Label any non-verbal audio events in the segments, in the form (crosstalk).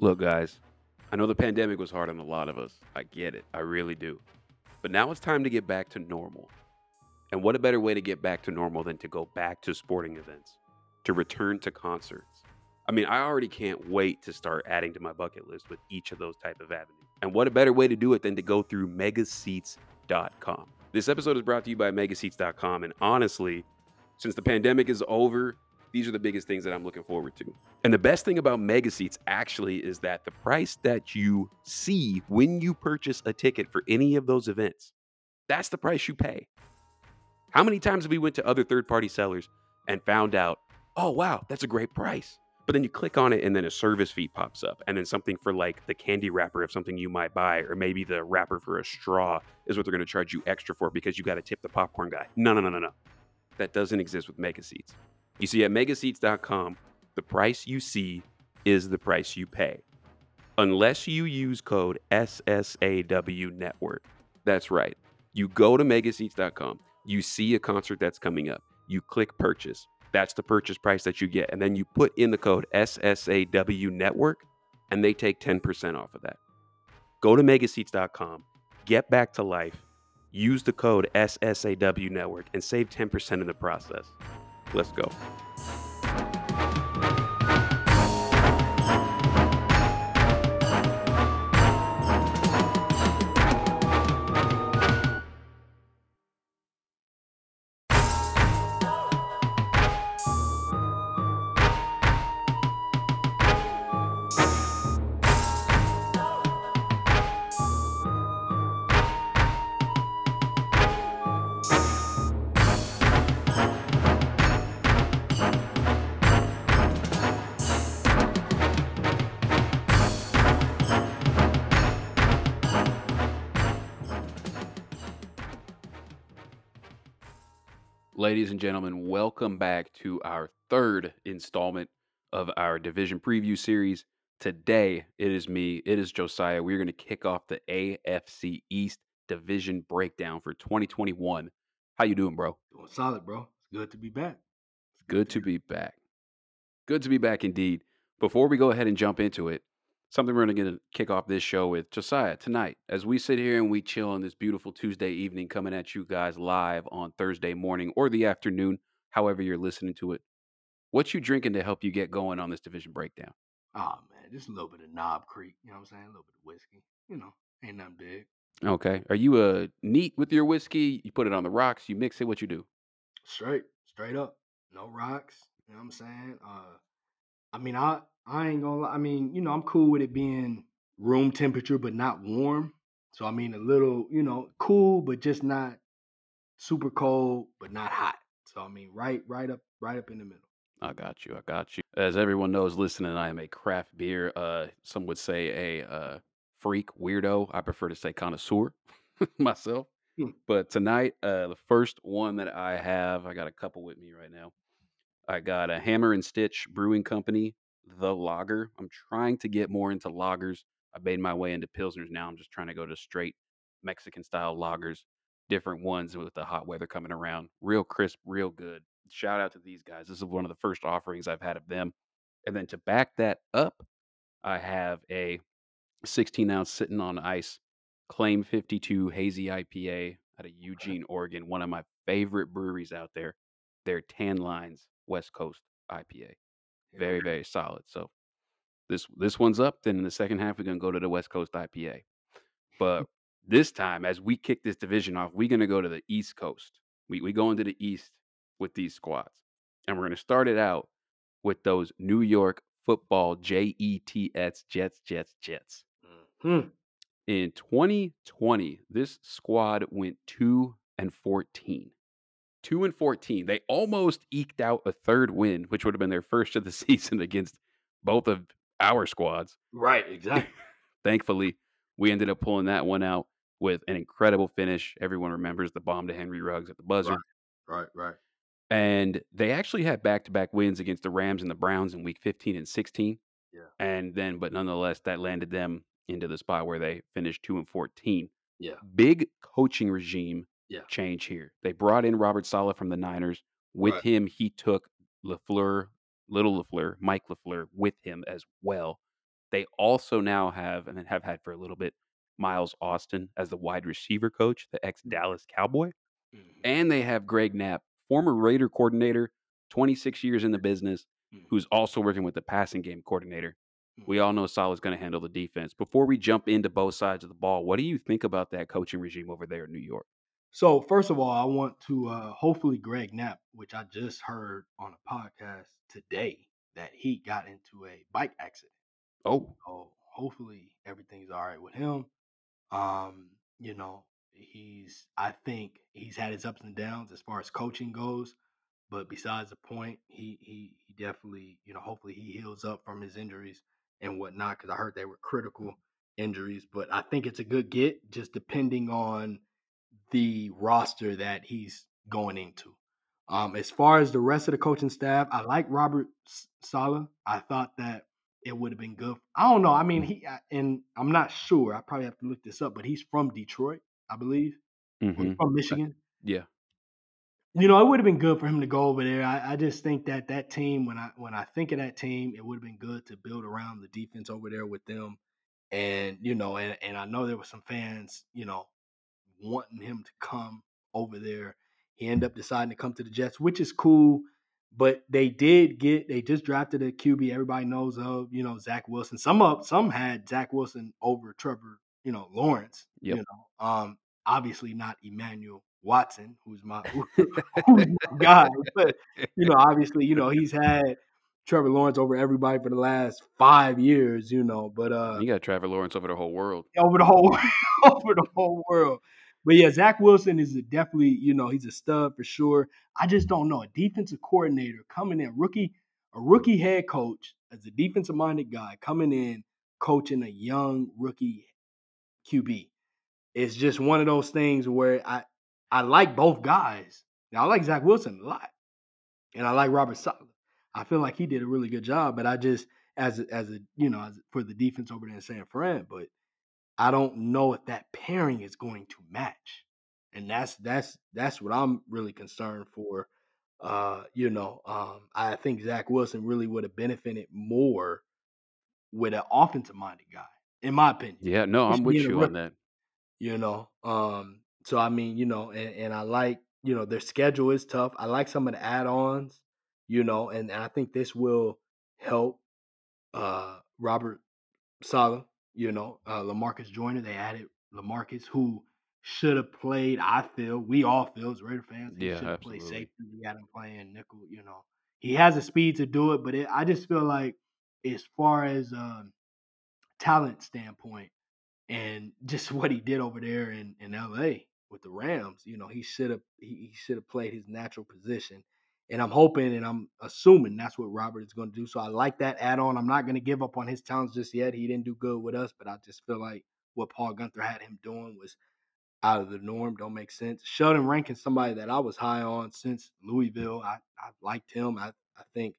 Look, guys, I know the pandemic was hard on a lot of us. I get it. I really do. But now it's time to get back to normal. And what a better way to get back to normal than to go back to sporting events, to return to concerts. I mean, I already can't wait to start adding to my bucket list with each of those type of avenues. And what a better way to do it than to go through megaseats.com. This episode is brought to you by megaseats.com and honestly, since the pandemic is over, these are the biggest things that I'm looking forward to. And the best thing about Mega Seats actually is that the price that you see when you purchase a ticket for any of those events, that's the price you pay. How many times have we went to other third-party sellers and found out, "Oh wow, that's a great price." But then you click on it and then a service fee pops up and then something for like the candy wrapper of something you might buy or maybe the wrapper for a straw is what they're going to charge you extra for because you got to tip the popcorn guy. No, no, no, no, no. That doesn't exist with Mega Seats. You see, at megaseats.com, the price you see is the price you pay. Unless you use code SSAW Network. That's right. You go to megaseats.com, you see a concert that's coming up, you click purchase. That's the purchase price that you get. And then you put in the code SSAW Network, and they take 10% off of that. Go to megaseats.com, get back to life, use the code SSAW Network, and save 10% in the process. Let's go. And gentlemen, welcome back to our third installment of our division preview series. Today, it is me, it is Josiah. We're going to kick off the AFC East division breakdown for 2021. How you doing, bro? Doing solid, bro. It's good to be back. It's Good to be back. Good to be back indeed. Before we go ahead and jump into it, something we're going to kick off this show with Josiah tonight as we sit here and we chill on this beautiful Tuesday evening coming at you guys live on Thursday morning or the afternoon, however you're listening to it. What you drinking to help you get going on this division breakdown? Oh man, just a little bit of Knob Creek. You know what I'm saying? A little bit of whiskey. You know, ain't nothing big. Okay. Are you uh neat with your whiskey? You put it on the rocks, you mix it, what you do? Straight, straight up. No rocks. You know what I'm saying? Uh I mean I I ain't gonna lie. I mean, you know, I'm cool with it being room temperature but not warm. So I mean a little, you know, cool but just not super cold but not hot. So I mean right right up right up in the middle. I got you. I got you. As everyone knows listening, I am a craft beer, uh some would say a uh freak, weirdo. I prefer to say connoisseur (laughs) myself. Hmm. But tonight, uh, the first one that I have, I got a couple with me right now. I got a Hammer and Stitch Brewing Company, the lager. I'm trying to get more into lagers. I made my way into pilsners now. I'm just trying to go to straight Mexican style lagers, different ones with the hot weather coming around. Real crisp, real good. Shout out to these guys. This is one of the first offerings I've had of them. And then to back that up, I have a 16 ounce sitting on ice Claim 52 Hazy IPA out of Eugene, Oregon. One of my favorite breweries out there. Their Tan Lines West Coast IPA. Very, very solid. So this this one's up. Then in the second half, we're gonna go to the West Coast IPA. But (laughs) this time, as we kick this division off, we're gonna go to the East Coast. We we go into the East with these squads, and we're gonna start it out with those New York Football J E T S Jets Jets Jets. Hmm. In 2020, this squad went 2 and 14. 2 and 14. They almost eked out a third win, which would have been their first of the (laughs) season against both of our squads. Right, exactly. (laughs) Thankfully, we ended up pulling that one out with an incredible finish. Everyone remembers the bomb to Henry Ruggs at the buzzer. right, right. And they actually had back to back wins against the Rams and the Browns in week 15 and 16. Yeah. And then, but nonetheless, that landed them into the spot where they finished 2 and 14. Yeah. Big coaching regime Yeah. change here. They brought in Robert Sala from the Niners. With Right. him, he took LaFleur, little LaFleur, Mike LaFleur with him as well. They also now have, and have had for a little bit, Miles Austin as the wide receiver coach, the ex Dallas Cowboy. Mhm, And they have Greg Knapp, former Raider coordinator, 26 years in the business, mhm, who's also working with the passing game coordinator. We mhm. all know Saleh's going to handle the defense. Before we jump into both sides of the ball, what do you think about that coaching regime over there in New York? So first of all, I want to uh, hopefully Greg Knapp, which I just heard on a podcast today, that he got into a bike accident. Oh, So hopefully everything's all right with him. Um, you know, he's I think he's had his ups and downs as far as coaching goes, but besides the point, he he he definitely, you know, hopefully he heals up from his injuries and whatnot, because I heard they were critical injuries. But I think it's a good get, just depending on the roster that he's going into. Um, as far as the rest of the coaching staff, I like Robert Sala. I thought that it would have been good. I don't know. I mean, he and I'm not sure. I probably have to look this up, but he's from Detroit, I believe, or he's hmm from Michigan. yeah. You know, it would have been good for him to go over there. I, I just think that that team, when I when I think of that team, it would have been good to build around the defense over there with them. And you know, and and I know there were some fans, you know, wanting him to come over there. He ended up deciding to come to the Jets, which is cool. But they did get they just drafted a QB everybody knows of, you know, Zach Wilson. Some of some had Zach Wilson over Trevor, you know, Lawrence, you know. Um, obviously not Emmanuel Watson, who's my (laughs) (laughs) who's my guy. But you know, obviously, you know, he's had Trevor Lawrence over everybody for the last five years, you know. But uh you got Trevor Lawrence over the whole world. over the whole (laughs) over the whole world. But yeah, Zach Wilson is a definitely, you know, he's a stud for sure. I just don't know. A defensive coordinator coming in, rookie, a rookie head coach as a defensive minded guy coming in, coaching a young rookie QB. It's just one of those things where I I like both guys. Now I like Zach Wilson a lot. And I like Robert Sala. I feel like he did a really good job, but I just as a, as a you know as for the defense over there in San Fran, but I don't know if that pairing is going to match. And that's that's that's what I'm really concerned for. Uh, you know, um, I think Zach Wilson really would have benefited more with an offensive minded guy, in my opinion. Yeah, no, I'm with you on that. you know. Um, so I mean, you know, and, and I like, you know, their schedule is tough. I like some of the add-ons, you know, and, and I think this will help uh Robert Sala, you know, uh, Lamarcus Joyner. They added Lamarcus, who should have played. I feel we all feel as Raider fans, he Yeah, should have played safety. We had him playing nickel. You know, he has the speed to do it, but it, I just feel like, as far as um, talent standpoint, and just (laughs) what he did over there in in L.A. with the Rams, you know, he should have he, he should have played his natural position. And I'm hoping and I'm assuming that's what Robert is going to do. So I like that add on. I'm not going to give up on his talents just yet. He didn't do good with us, but I just feel like what Paul Guenther had him doing was out of the norm. Don't make sense. Sheldon Rankins, somebody that I was high on since Louisville. I, I liked him. I, I think,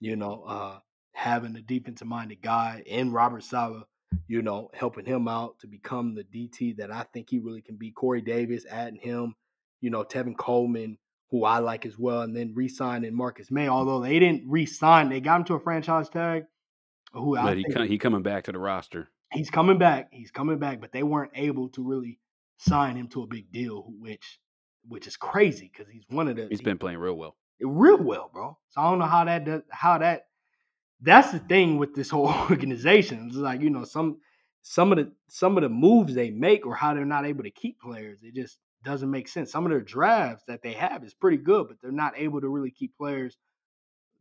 you know, uh, having a defensive minded guy in Robert Sala, you know, helping him out to become the DT that I think he really can be. Corey Davis, adding him, you know, Tevin Coleman, who I like as well, and then re-signing Marcus Maye. Although they didn't re-sign, they got him to a franchise tag. Who I But he think he coming back to the roster. he's coming back. He's coming back, but they weren't able to really sign him to a big deal, which which is crazy because he's one of the He's he- been playing real well. real well, bro. So I don't know how that does how that that's the thing with this whole (laughs) organization. It's like, you know, some some of the some of the moves they make or how they're not able to keep players, it just doesn't make sense. Some of their drafts that they have is pretty good, but they're not able to really keep players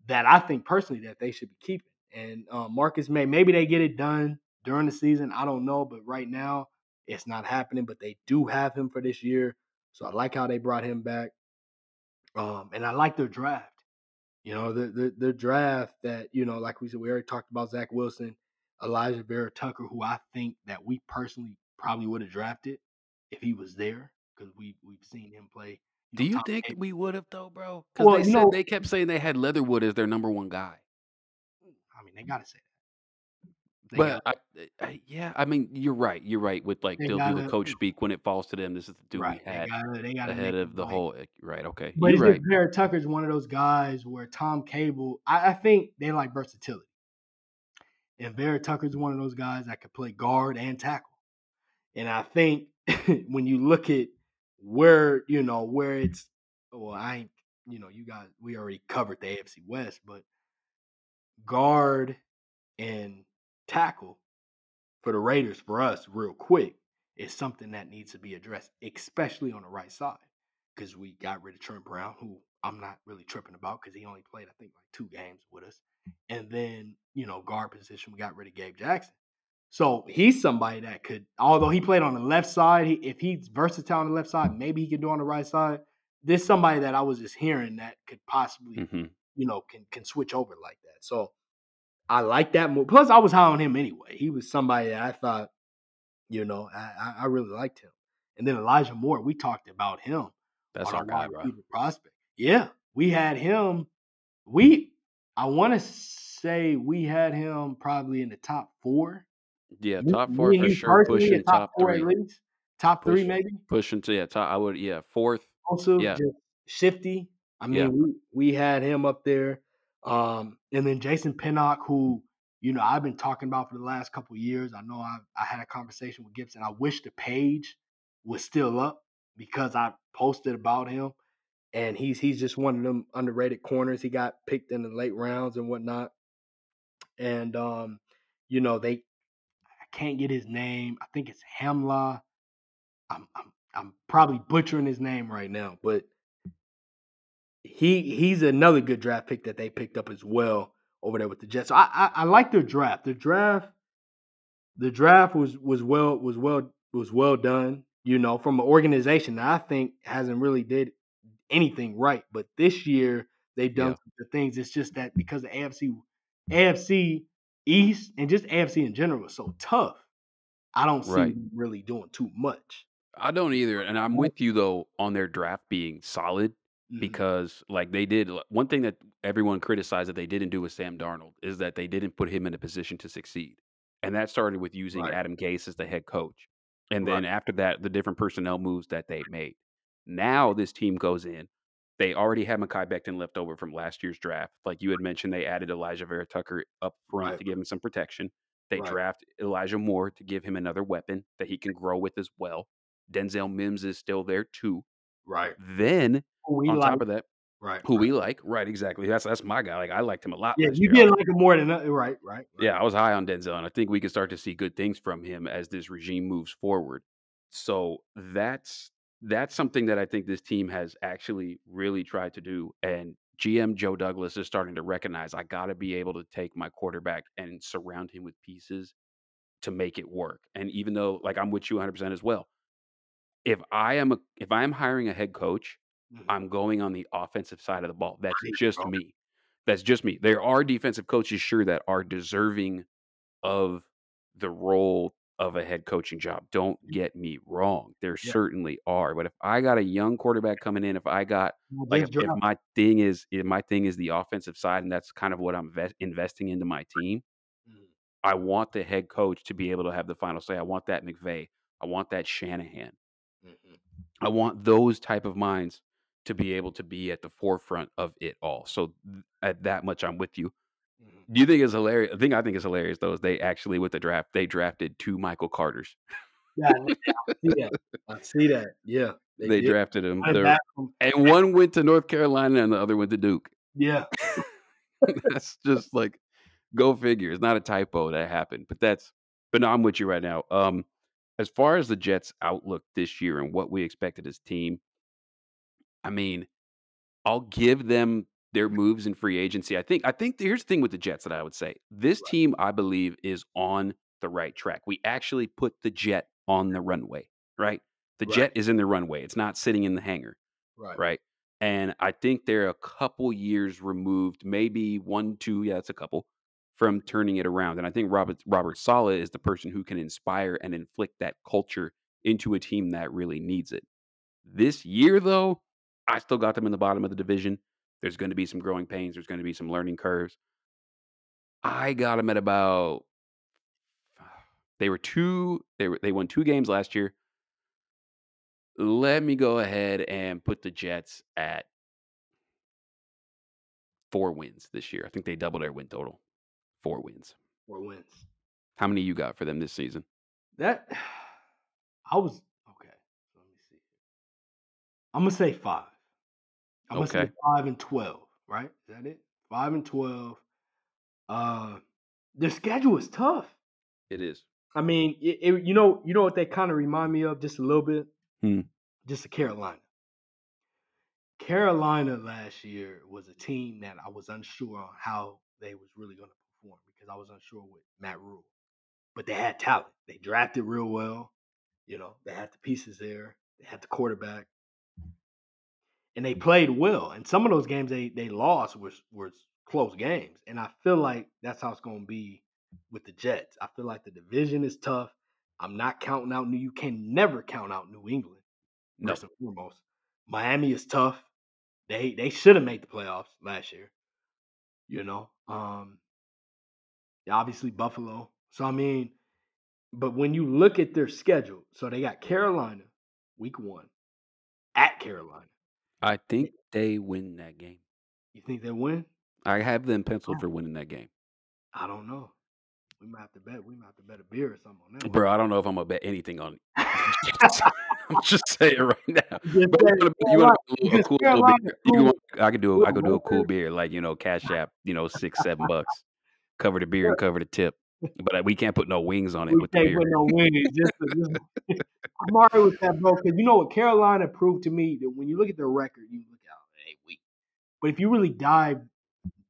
that I think personally that they should be keeping. And uh, Marcus Maye, maybe they get it done during the season. I don't know, but right now it's not happening. But they do have him for this year, so I like how they brought him back. Um, and I like their draft. You know, the, the the draft that you know, like we said, we already talked about Zach Wilson, Alijah Vera Tucker, who I think that we personally probably would have drafted if he was there because we we've seen him play. Do know, you think Brady. we would have though, bro? Because Well, they said know- they kept saying they had Leatherwood as their number one guy. I mean, they gotta say that. They But gotta- I, I, yeah, I mean, you're right. You're right. With like They they'll do the coach speak when it falls to them. This is the dude right, we they had gotta they gotta ahead of the point. whole. eh, Right. Okay. But You're right. Tucker's one of those guys where Tom Cable, I, I think they like versatility. And Vera Tucker's one of those guys that could play guard and tackle. And I think (laughs) when you look at where, you know, where it's well, I ain't, you know, you guys we already covered the AFC West, but guard and tackle for the Raiders for us real quick is something that needs to be addressed, especially on the right side. Because we got rid of Trent Brown, who I'm not really tripping about because he only played, I think, like two games with us. And then, you know, guard position, we got rid of Gabe Jackson. So he's somebody that could, although he played on the left side, he, if he's versatile on the left side, maybe he could do on the right side. This somebody that I was just hearing that could possibly, hmm you know, can can switch over like that. So I like that move. Plus, I was high on him anyway. He was somebody that I thought, you know, I, I, really liked him. And then Elijah Moore, we talked about him That's our our guy, bro. prospect. Yeah, we had him. We, I want to say we had him probably in the top four. Yeah, top four me for sure. Pushing top top four at least. Top three, maybe. pushing to yeah, top I would yeah, fourth. Also, Yeah. just shifty. I Yeah. mean, we, we had him up there. Um, and then Jason Pinnock, who, you know, I've been talking about for the last couple of years. I know I, I had a conversation with Gibson. I wish the page was still up because I posted about him. And he's he's just one of them underrated corners. He got picked in the late rounds and whatnot. And um, you know, they can't get his name. I think it's Hamla. I'm I'm I'm probably butchering his name right now, but he he's another good draft pick that they picked up as well over there with the Jets. So I I, I like their draft. The draft the draft was was well was well was well done. You know, from an organization that I think hasn't really did anything right, but this year they've done Yeah. good things. It's just that because the AFC AFC East and just AFC in general is so tough. I don't see Right. them really doing too much. I don't either. And I'm with you though on their draft being solid Mhm. because like they did one thing that everyone criticized that they didn't do with Sam Darnold is that they didn't put him in a position to succeed. And that started with using Right. Adam Gase as the head coach. And Right. then after that, the different personnel moves that they made. Now this team goes in. They already had Mekhi Becton left over from last year's draft. Like you had mentioned, they added Alijah Vera Tucker up front Right. to give him some protection. They Right. draft Elijah Moore to give him another weapon that he can grow with as well. Denzel Mims is still there too. Right. Then on like. top of that, Right. who right. we like, right? Exactly. That's that's my guy. Like I liked him a lot Yeah, you year. Did like him more than uh, right, right, yeah. I was high on Denzel, and I think we can start to see good things from him as this regime moves forward. So that's that's something that I think this team has actually really tried to do. And GM Joe Douglas is starting to recognize I got to be able to take my quarterback and surround him with pieces to make it work. And even though, like, I'm with you 100% as well. If I am a, if I am hiring a head coach, Mhm. I'm going on the offensive side of the ball. That's just me. That's just me. There are defensive coaches, sure, that are deserving of the role of a head coaching job. Don't get me wrong. There Yeah. certainly are. But if I got a young quarterback coming in, if I got Well, like if, if my thing is if my thing is the offensive side and that's kind of what I'm ves- investing into my team, Mhm. I want the head coach to be able to have the final say. I want that McVay. I want that Shanahan. Mhm. I want those type of minds to be able to be at the forefront of it all. So th- at that much, I'm with you. Do you think it's hilarious? The thing I think is hilarious though is they actually with the draft they drafted two Michael Carters. Yeah, I see that. I see that. Yeah, they They drafted them, Running They're- back from- and one went to North Carolina and the other went to Duke. Yeah, (laughs) that's just like go figure. It's not a typo that happened, but that's. But no, I'm with you right now. Um, as far as the Jets' outlook this year and what we expected as team, I mean, I'll give them their moves in free agency. I think. I think here's the thing with the Jets that I would say this team, I believe, is on the right track. We actually put the jet on the runway. Right, the Right. jet is in the runway. It's not sitting in the hangar right. right? And I think they're a couple years removed, maybe one, two, yeah, it's a couple, from turning it around. And I think Robert Robert Sala is the person who can inspire and inflict that culture into a team that really needs it. This year, though, I still got them in the bottom of the division. There's going to be some growing pains. There's going to be some learning curves. I got them at about. (sighs) They were two. They were they won two games last year. Let me go ahead and put the Jets at four wins this year. I think they doubled their win total. Four wins. Four wins. How many you got for them this season? That (sighs) I was okay. Let me see. I'm gonna say five. I'm gonna say Okay. five and twelve. Right? Is that it? Five and twelve. Uh, their schedule is tough. It is. I mean, it, it- you know, you know what they kind of remind me of just a little bit. Hmm. Just a Carolina. Carolina last year was a team that I was unsure on how they was really going to perform because I was unsure with Matt Rhule, but they had talent. They drafted real well. You know, they had the pieces there. They had the quarterback, and they played well. And some of those games they they lost was was close games. And I feel like that's how it's going to be with the Jets. I feel like the division is tough. I'm not counting out New. You can never count out New England. No. First and foremost, Miami is tough. They they should have made the playoffs last year. You know, um, obviously Buffalo. So I mean, but when you look at their schedule, so they got Carolina week one at Carolina. I think they win that game. You think they win? I have them penciled for winning that game. I don't know. We might have to bet. We might have to bet a beer or something on that. Bro, I don't know if I'm gonna bet anything on (laughs) it. (laughs) I'm just saying right now. Just But you wanna, you wanna a, little, a because cool little beer. You want, I could do. I could do a cool beer, like you know, Cash App, you know, six, seven bucks, cover the beer and cover the tip. But uh, we can't put no wings on it We with can't put no wings. Just, just, I'm alright with that, bro. Because you know what Carolina proved to me that when you look at their record, you look out they weak. But if you really dive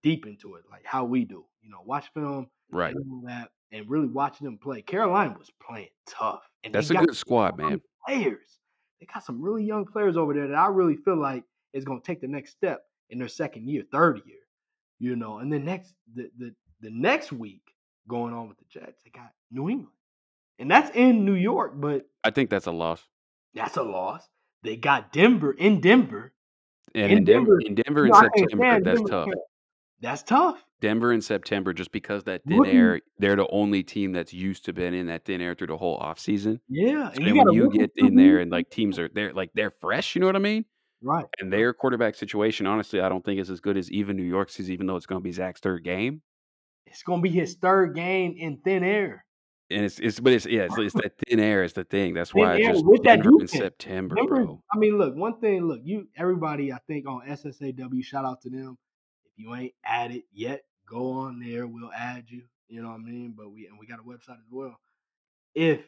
deep into it, like how we do, you know, watch film, Right. and that, and really watching them play. Carolina was playing tough, and That's a good squad, man. Players, they got some really young players over there that I really feel like is going to take the next step in their second year, third year, you know. And then next, the the the next week going on with the Jets, they got New England, and that's in New York, but I think that's a loss. that's a loss. They got Denver in Denver. And In in Denver, Denver- in Denver in No, September, that's Denver. tough. That's tough. Denver in September, just because that thin Rookie- air, they're the only team that's used to being in that thin air through the whole offseason. Yeah, So and got when you get in there and like teams are they're like they're fresh, you know what I mean? right, And their quarterback situation, honestly, I don't think is as good as even New York's is, even though it's going to be Zach's third game. It's gonna be his third game in thin air. And it's it's but it's yeah, it's, it's that thin air is the thing. That's Thin why air just with that in. September, Denver, bro. I mean, look, one thing, look, you everybody I think on SSAW, shout out to them. If you ain't added yet, go on there. We'll add you. You know what I mean? But we and we got a website as well. If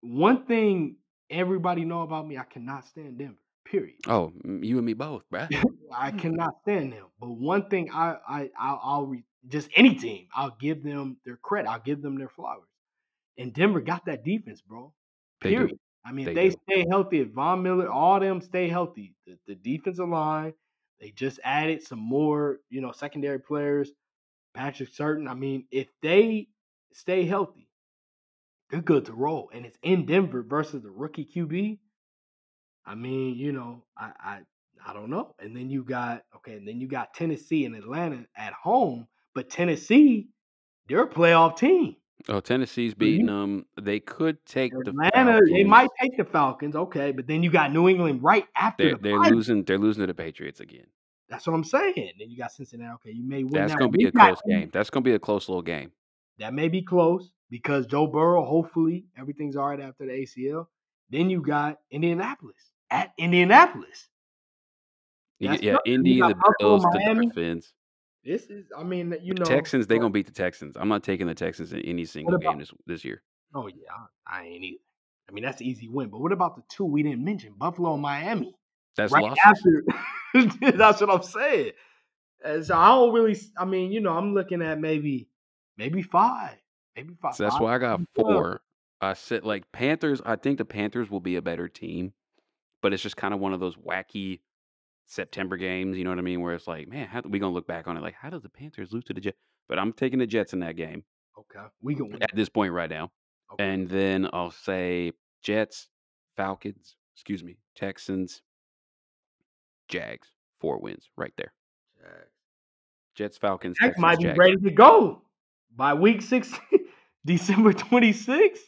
one thing everybody know about me, I cannot stand Denver. Period. Oh, you and me both, bruh. (laughs) I cannot stand them. But one thing I I I'll, I'll re, just any team, I'll give them their credit. I'll give them their flowers. And Denver got that defense, bro. Period. I mean, They if they stay healthy, if Von Miller, all them stay healthy, the, the defensive line, they just added some more, you know, secondary players. Patrick Surtain. I mean, if they stay healthy, they're good to roll. And it's in Denver versus the rookie QB. I mean, you know, I I I don't know. And then you got okay, and then you got Tennessee and Atlanta at home, but Tennessee, they're a playoff team. Oh, Tennessee's beating them. They could take the Atlanta, they Falcons. might take the Falcons, okay, but then you got New England right after They're the they're losing. They're losing to the Patriots again. That's what I'm saying. Then you got Cincinnati. Okay, you may win That's that gonna one. be a close game. That's gonna be a close little game. That may be close because Joe Burrow, hopefully, everything's all right after the ACL. Then you got Indianapolis at Indianapolis. That's yeah. You Indy, the Bills, the Dolphins, This is, I mean, you know, Texans. They're gonna beat the Texans. I'm not taking the Texans in any single about- game this this year. Oh yeah, I, I ain't either. I mean, that's an easy win. But what about the two we didn't mention? Buffalo and Miami. That's right losses. after. (laughs) that's what I'm saying. And so I don't really. I mean, you know, I'm looking at maybe, maybe five, maybe five. So that's five, why I got maybe 12. four. I said like Panthers. I think the Panthers will be a better team, but it's just kind of one of those wacky September games. You know what I mean? Where it's like, man, how we gonna look back on it? Like, how does the Panthers lose to the Jets? But I'm taking the Jets in that game Okay, we can win. at this point right now. Okay. And then I'll say Jets, Falcons, excuse me, Texans, Jags, four wins right there. Jets, Falcons, Jack Texans, might be Jags. ready to go by week 16, (laughs) December 26th.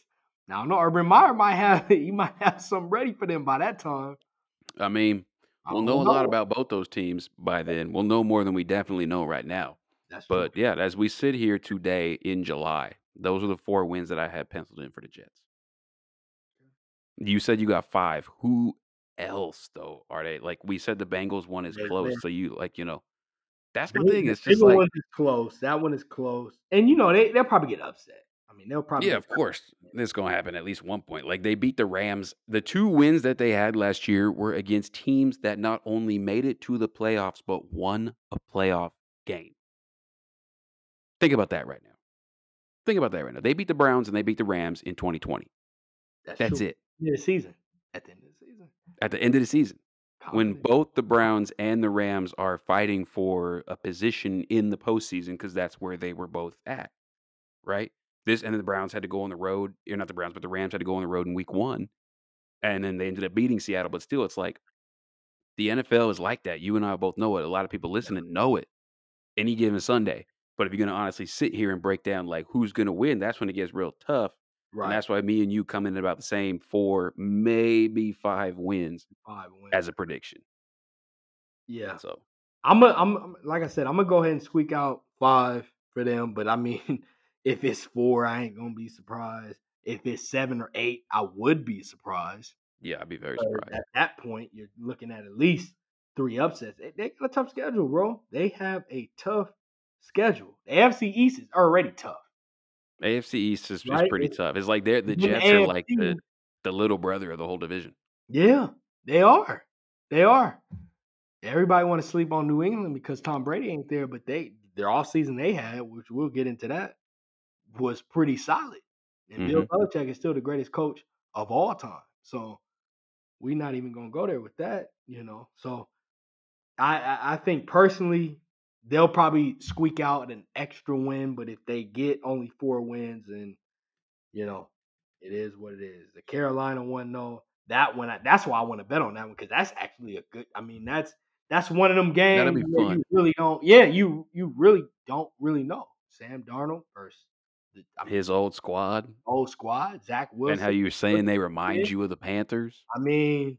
Now I know Urban Meyer might have (laughs) he might have some ready for them by that time. I mean, we'll don't know a lot about both those teams by then. We'll know more than we definitely know right now. That's true. But yeah, as we sit here today in July, those are the four wins that I had penciled in for the Jets. You said you got five. Who else though are they? Like we said, the Bengals one is close. So you like you know, that's my The- thing. It's just like one is close. That one is close, and you know they they'll probably get upset. I mean, they'll probably Yeah, of course. This is going to happen at least one point. Like they beat the Rams. The two wins that they had last year were against teams that not only made it to the playoffs, but won a playoff game. Think about that right now. Think about that right now. They beat the Browns and they beat the Rams in 2020. That's, That's it. End of the season. At the end of the season. At the end of the season, when both the Browns and the Rams are fighting for a position in the postseason, because that's where they were both at, right? This and then the Browns had to go on the road, or not the Browns, but the Rams had to go on the road in week one, and then they ended up beating Seattle. But still, it's like the NFL is like that. You and I both know it. A lot of people listening know it. Any given Sunday. But if you're going to honestly sit here and break down like who's going to win, that's when it gets real tough. right. And that's why me and you come in about the same four, maybe five wins five wins. as a prediction. yeah. So I'm a, I'm I'm- like I said, I'm gonna go ahead and squeak out five for them. But I mean, (laughs) if it's four, I ain't gonna be surprised. If it's seven or eight, I would be surprised. yeah, I'd be very surprised. At that point, you're looking at at least three upsets. They, they got a tough schedule, bro. They have a tough schedule. The AFC East is already tough. AFC East is, is pretty It's- tough. It's like they're the Then the Jets are like the, the little brother of the whole division. Yeah, they are. They are. Everybody want to sleep on New England because Tom Brady ain't there, but they their off season they had, which we'll get into that, was pretty solid. And Bill mm-hmm. Belichick is still the greatest coach of all time. So we're not even gonna go there with that, you know. So I I, think personally they'll probably squeak out an extra win, but if they get only four wins, then you know it is what it is. The Carolina one, no, that one, I, that's why I want to bet on that one because that's actually a good. I mean, that's that's one of them games That'll be where fun. you really don't. Yeah, you you really don't really know Sam Darnold versus the I mean, His old squad old squad, Zach Wilson. and how you were saying they remind you of the Panthers. I mean,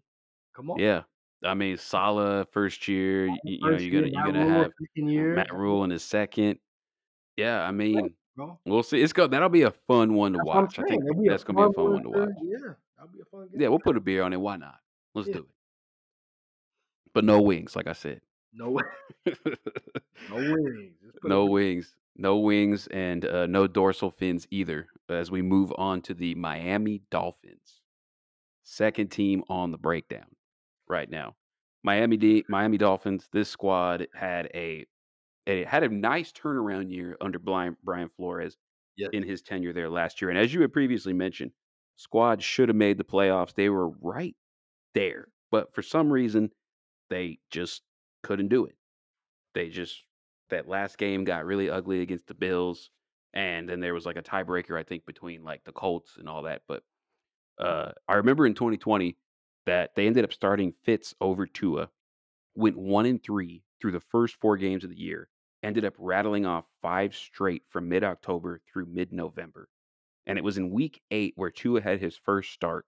come on. Yeah. I mean, Salah first year, you, you know, you're gonna you're gonna have year, Matt Rhule in his second. Yeah, I mean, bro. we'll see. It's go. That'll be a fun one to That's watch. I think It'll be a that's gonna be a fun one to watch. Yeah, that'll be a fun game. Yeah, we'll put a beer on it. Why not? Let's Yeah. do it. But no wings, like I said. No. (laughs) No wings. Just put a no wings, no wings, and uh, no dorsal fins either. As we move on to the Miami Dolphins, second team on the breakdown right now. Miami D, Miami Dolphins. This squad had a, a had a nice turnaround year under Brian, Brian Flores Yes. in his tenure there last year. And as you had previously mentioned, squad should have made the playoffs. They were right there, but for some reason, they just couldn't do it. They just that last game got really ugly against the Bills, and then there was like a tiebreaker, I think, between like the Colts and all that. But uh, I remember in 2020 that they ended up starting Fitz over Tua, went one and three through the first four games of the year, ended up rattling off five straight from mid October through mid November. And it was in week eight where Tua had his first start,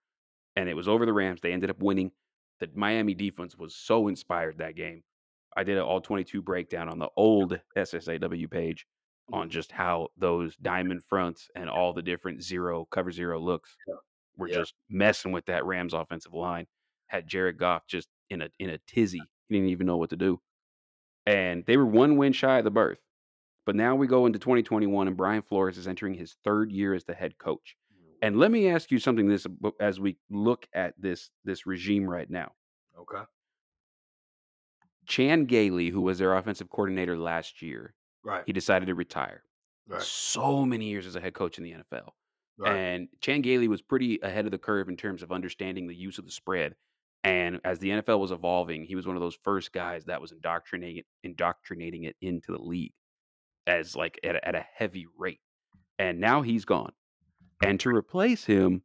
and it was over the Rams. They ended up winning. The Miami defense was so inspired that game. I did an all 22 breakdown on the old SSAW page on mm-hmm. just how those diamond fronts and all the different zero cover zero looks were Yeah. just messing with that Rams offensive line. Had Jared Goff just in a in a tizzy. He didn't even know what to do. And they were one win shy of the berth. But now we go into 2021 and Brian Flores is entering his third year as the head coach. And let me ask you something this as we look at this this regime right now. Okay. Chan Gailey, who was their offensive coordinator last year, Right. he decided to retire. Right. So many years as a head coach in the NFL. Right. And Chan Gailey was pretty ahead of the curve in terms of understanding the use of the spread. And as the NFL was evolving, he was one of those first guys that was indoctrinating it, indoctrinating it into the league as like at a, at a heavy rate. And now he's gone. And to replace him,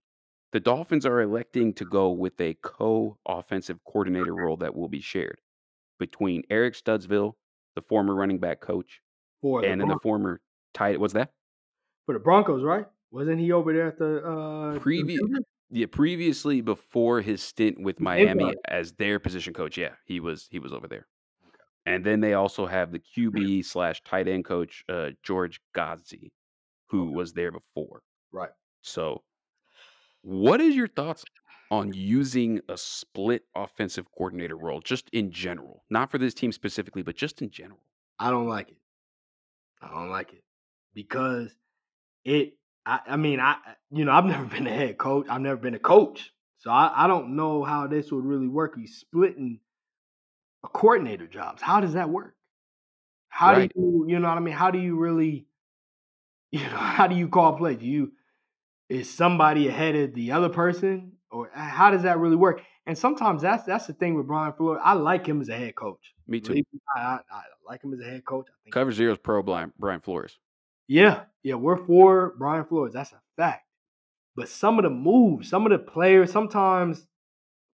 the Dolphins are electing to go with a co-offensive coordinator (laughs) role that will be shared between Eric Studesville, the former running back coach, for the and then the former tight. What's that? for the Broncos, right? Wasn't he over there at the uh Previ- Denver? Yeah, previously before his stint with Miami as their position coach, yeah, he was he was over there. And then they also have the QB slash tight end coach, uh, George Godsey, who was there before. Right. So, what is your thoughts on using a split offensive coordinator role, just in general? Not for this team specifically, but just in general. I don't like it. I don't like it because it. I, I mean, I you know I've never (laughs) been a head coach. I've never been a coach, so I, I don't know how this would really work. You splitting a coordinator jobs. How does that work? How Right. do you you know what I mean? How do you really (laughs) you know how do you call plays? Do you is somebody ahead of the other person, or uh, how does that really work? And sometimes that's that's the thing with Brian Flores. I like him as a head coach. Me too. I, I, I like him as a head coach. I think Cover Zero's pro Brian, Brian Flores. Yeah, yeah, we're for Brian Flores. That's a fact. But some of the moves, some of the players, sometimes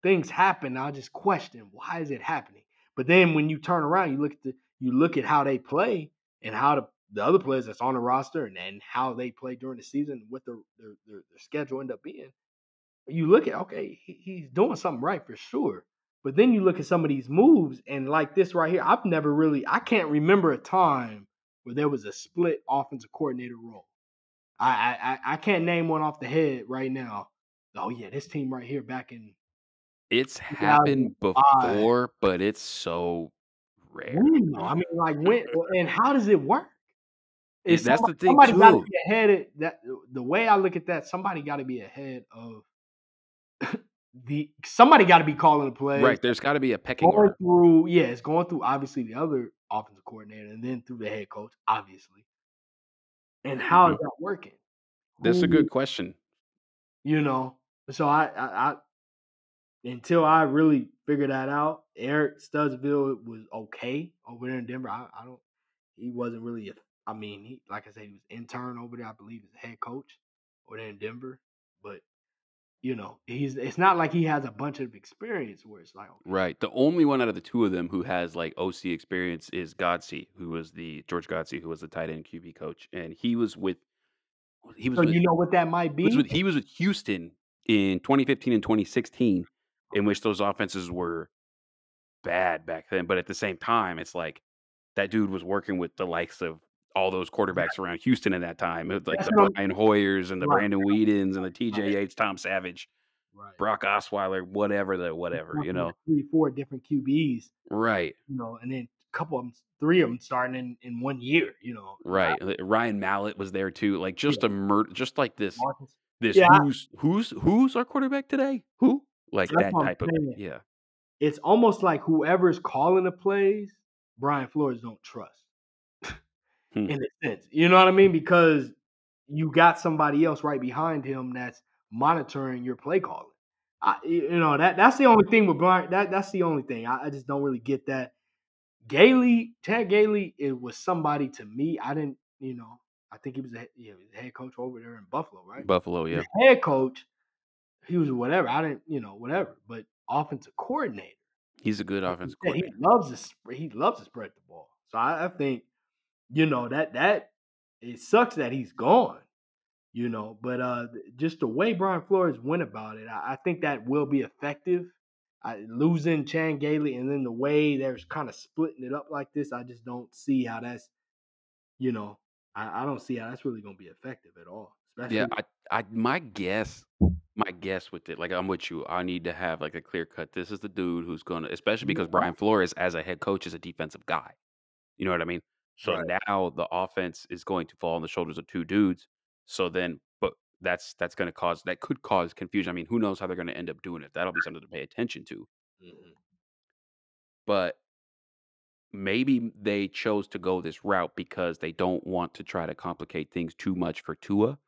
things happen. I just question why is it happening. But then when you turn around, you look at the you look at how they play and how the, the other players that's on the roster and, and how they play during the season, what their their, their their schedule end up being. You look at okay, he, he's doing something right for sure. But then you look at some of these moves and like this right here, I've never really I can't remember a time where there was a split offensive coordinator role. I, I I- can't name one off the head right now. Oh yeah, this team right here back in It's happened before, but it's so rare. I mean, like when (laughs) and how does it work? Is that's somebody, the thing somebody got to be ahead of that. The way I look at that, somebody got to be ahead of the. Somebody got to be calling the play. Right. There's got to be a pecking Going order. through, yeah, it's going through obviously the other offensive coordinator and then through the head coach, obviously. And how is Mhm. that working? That's a good question. you know. So I, I, I until I really figured that out, Eric Studesville was okay over there in Denver. I, I don't, he wasn't really. A, I mean, he like I said, he was intern over there. I believe as head coach over there in Denver, but you know, he's. It's not like he has a bunch of experience where it's like, okay, Right. The only one out of the two of them who has like OC experience is Godsey, who was the George Godsey, who was the tight end QB coach, and he was with he was so with, you know what that might he was be. with he was with Houston in 2015 and 2016, in which those offenses were bad back then. But at the same time, it's like that dude was working with the likes of all those quarterbacks around Houston at that time, like That's the Brian Hoyers and the Right. Brandon Weedens and the TJ Yates, Tom Savage, Right. Brock Osweiler, whatever the whatever, you know. three, four different QBs, Right. you know, and then a couple of them, three of them starting in in one year, you know. Right. Ryan Mallett was there too. Like just a murder just like this Marcus. this Yeah, who's who's who's our quarterback today? Who? Like That's that type of yeah. it's almost like whoever's calling the plays, Brian Flores don't trust. Hmm. In a sense. You know what I mean? Because you got somebody else right behind him that's monitoring your play calling. I, you you know, that that's the only thing with Brian. That that's the only thing. I, I just don't really get that. Gailey, Chad Gailey, it was somebody to me. I didn't, you know, I think he was a he- yeah, he was a head coach over there in Buffalo, right? Buffalo, yeah. Head coach, he was whatever. I didn't, you know, whatever. But offensive coordinator. He's a good offensive coordinator. He loves to spread. He loves to spread the ball. So I, I think, you know, that that it sucks that he's gone. You know, but uh, just the way Brian Flores went about it, I, I think that will be effective. I, losing Chan Gailey and then the way they're kind of splitting it up like this, I just don't see how that's, you know, I, I don't see how that's really going to be effective at all. Especially, Yeah, I, I my guess my guess with it, like I'm with you. I need to have like a clear cut. This is the dude who's gonna especially because Brian Flores as a head coach is a defensive guy. You know what I mean? So Right. now the offense is going to fall on the shoulders of two dudes. So then but that's that's gonna cause that could cause confusion. I mean, who knows how they're gonna end up doing it. That'll be something to pay attention to. Mhm. but maybe they chose to go this route because they don't want to try to complicate things too much for Tua.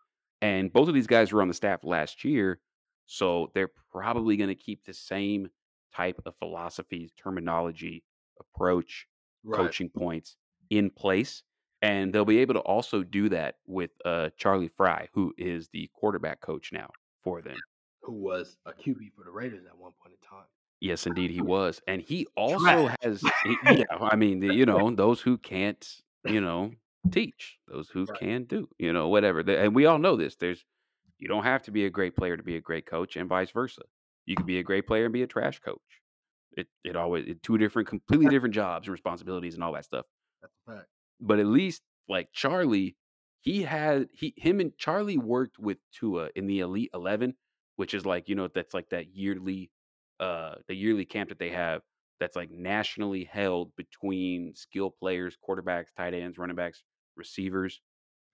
And both of these guys were on the staff last year, so they're probably going to keep the same type of philosophy, terminology, approach, right. coaching points in place. And they'll be able to also do that with uh, Charlie Frye, who is the quarterback coach now for them. Who was a QB for the Raiders at one point in time? Yes, indeed, he was, and he also has. he- (laughs) yeah, I mean, you know, those who can't, you know, teach, those who Right. can do, you know, whatever. And we all know this. There's, you don't have to be a great player to be a great coach, and vice versa. You could be a great player and be a trash coach. It it always it, two different, completely different jobs and responsibilities and all that stuff. But at least like Charlie, he had he him and Charlie worked with Tua in the Elite Eleven, which is like you know that's like that yearly, uh, the yearly camp that they have that's like nationally held between skill players, quarterbacks, tight ends, running backs, receivers,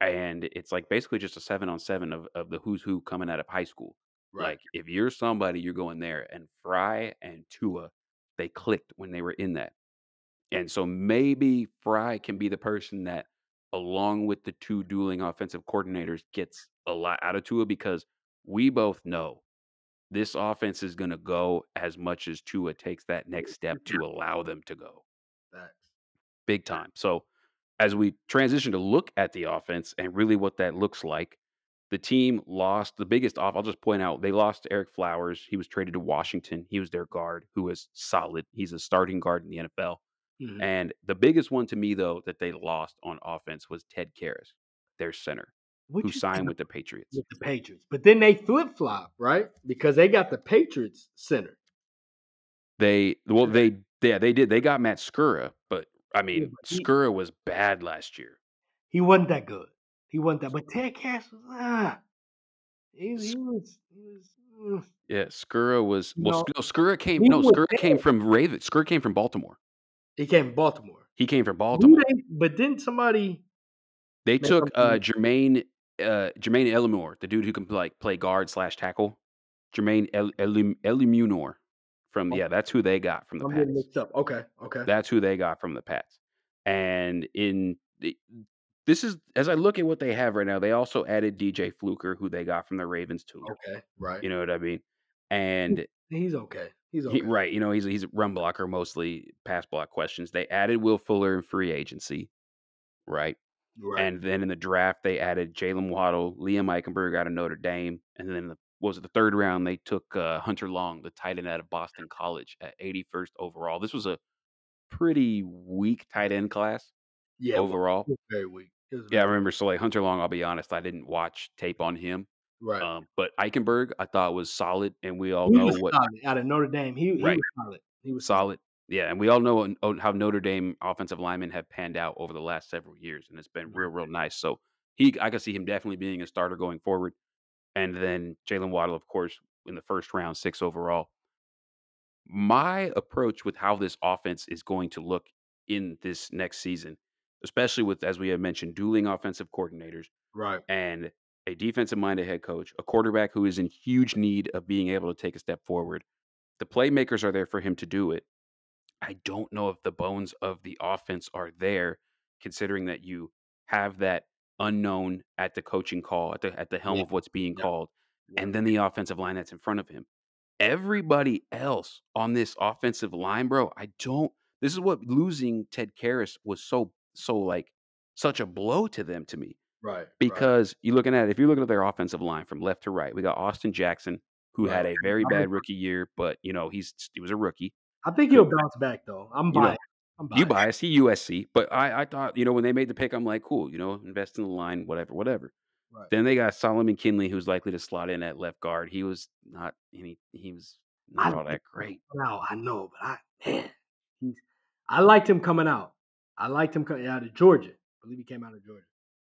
and it's like basically just a seven on seven of of the who's who coming out of high school. Right. Like if you're somebody, you're going there. And Frye and Tua, they clicked when they were in that. And so maybe Frye can be the person that, along with the two dueling offensive coordinators, gets a lot out of Tua because we both know this offense is going to go as much as Tua takes that next step to (laughs) allow them to go Facts. big time. So as we transition to look at the offense and really what that looks like, the team lost the biggest off. I'll just point out they lost Ereck Flowers. He was traded to Washington. He was their guard, who was solid. He's a starting guard in the NFL. Mhm. And the biggest one to me, though, that they lost on offense was Ted Karras, their center, who signed with the Patriots. with the Patriots, but then they flip flop, right? Because they got the Patriots center. They well, they yeah, they did. They got Matt Skura, but I mean, but he- Skura was bad last year. He wasn't that good. He wasn't that. But Ted Cash was ah. He, he was. He was mm. Yeah, Skura was well. No. Skura came. No, Skura came from Raven. Skura came from Baltimore. He came from Baltimore. He came from Baltimore. they- but didn't somebody? They took uh, Jermaine uh, Jermaine Eluemunor, the dude who can like play guard slash tackle. Jermaine El- Elim- Eluemunor from Oh. yeah, that's who they got from the I'm getting Pats. mixed up. Okay. Okay. That's who they got from the Pats. And in this is as I look at what they have right now, they also added DJ Fluker, who they got from the Ravens too. okay. Right. You know what I mean? And He's okay. He's okay. he, right, you know, he's he's a run blocker mostly, pass block questions. They added Will Fuller in free agency, right? Right. And then in the draft, they added Jaylen Waddle, Liam Eichenberg out of Notre Dame, and then the, what was it the third round? They took uh, Hunter Long, the tight end out of Boston College, at 81st overall. This was a pretty weak tight end class yeah. overall. Very weak. Yeah, I remember. So like Hunter Long, I'll be honest, I didn't watch tape on him, Right. um, but Eichenberg I thought was solid, and we all he know what solid. out of Notre Dame. He, he Right. was solid. He was solid. Yeah, and we all know how Notre Dame offensive linemen have panned out over the last several years, and it's been real, real nice. So he, I could see him definitely being a starter going forward. And then Jaylen Waddle, of course, in the first round, six overall. My approach with how this offense is going to look in this next season, especially with, as we have mentioned, dueling offensive coordinators Right. and a defensive minded head coach, a quarterback who is in huge need of being able to take a step forward. The playmakers are there for him to do it. I don't know if the bones of the offense are there, considering that you have that unknown at the coaching call, at the at the helm Yeah. of what's being Yeah. called, Yeah. and then the offensive line that's in front of him. Everybody else on this offensive line, bro, I don't. This is what losing Ted Karras was so so like such a blow to them to me Right. right. because you're looking at if you're looking at their offensive line from left to right, we got Austin Jackson who had a very bad rookie year, but you know he's he was a rookie. I think he'll bounce back though. I'm You know, biased. I'm biased. You biased, he USC, but I I thought you know when they made the pick, I'm like cool, you know, invest in the line, whatever, whatever. Right. Then they got Solomon Kindley, who's likely to slot in at left guard. He was not any, he was I not all that great. No, I know, but I man, he's. I liked him coming out. I liked him coming out of Georgia. I believe he came out of Georgia.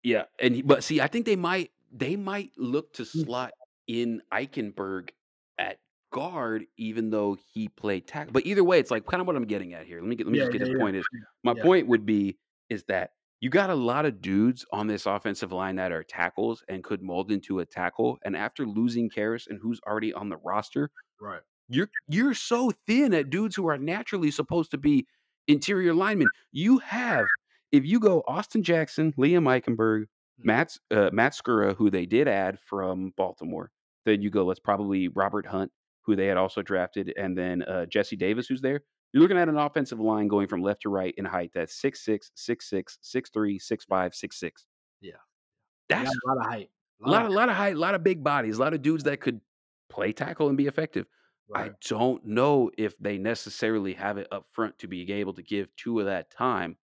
Yeah, and he, but see, I think they might they might look to Mm. slot in Eichenberg at guard, even though he played tackle. But either way, it's like kind of what I'm getting at here. Let me get let me Yeah, just get yeah, this yeah, point is my yeah. point would be is that you got a lot of dudes on this offensive line that are tackles and could mold into a tackle. And after losing Karras and who's already on the roster, Right. you're you're so thin at dudes who are naturally supposed to be interior linemen. You have if you go Austin Jackson, Liam Eichenberg, Hmm. Matt uh, Matt Skura, who they did add from Baltimore. Then you go, let's probably Robert Hunt, who they had also drafted, and then uh, Jesse Davis, who's there. You're looking at an offensive line going from left to right in height that's 6'6, 6'6, 6'3, 6'5, 6'6. Yeah. That's a lot of height. a lot, a lot of height, a lot of big bodies, a lot of dudes that could play tackle and be effective. Right. I don't know if they necessarily have it up front to be able to give Tua of that time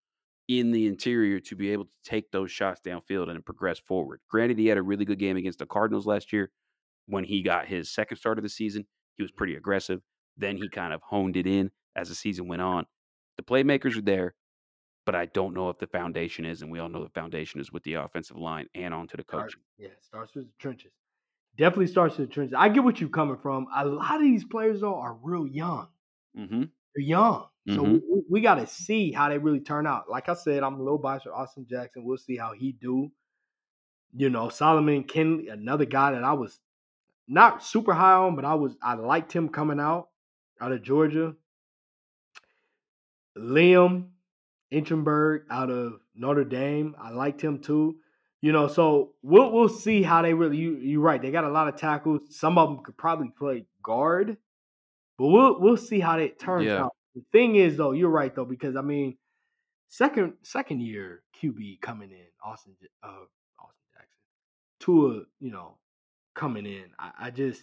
in the interior to be able to take those shots downfield and progress forward. Granted, he had a really good game against the Cardinals last year when he got his second start of the season. He was pretty aggressive. Then he kind of honed it in. as the season went on. The playmakers are there, but I don't know if the foundation is, and we all know the foundation is with the offensive line and onto the coaching. yeah, starts with the trenches. Definitely starts with the trenches. I get what you're coming from. A lot of these players though are real young. Mm-hmm. They're young. So Mhm. we, we got to see how they really turn out. Like I said, I'm a little biased with Austin Jackson. We'll see how he do. You know, Solomon Kindley, another guy that I was not super high on, but I was I liked him coming out out of Georgia. Liam Eichenberg out of Notre Dame, I liked him too. You know, so we'll we'll see how they really. You you're right. They got a lot of tackles. Some of them could probably play guard, but we'll we'll see how that turns Yeah. out. The thing is, though, you're right though because I mean, second second year QB coming in, Austin uh Austin Jackson, Tua, you know, coming in. I, I just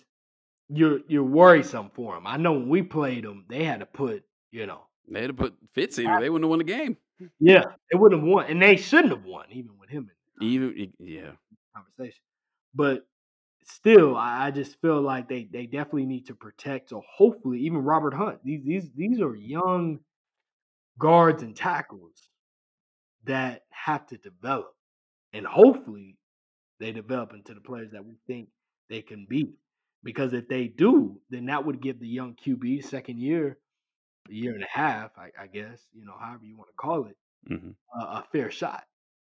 you're you're worrisome for him. I know when we played them, they had to put you know They had to put Fitz in, or they wouldn't have won the game. yeah they wouldn't have won, and they shouldn't have won even with him in Even yeah, conversation. But still, I, I just feel like they they definitely need to protect. So hopefully, even Robert Hunt, these these these are young guards and tackles that have to develop, and hopefully they develop into the players that we think they can be. Because if they do, then that would give the young QB second year, a year and a half, I, I guess, you know, however you want to call it, hmm a, a fair shot,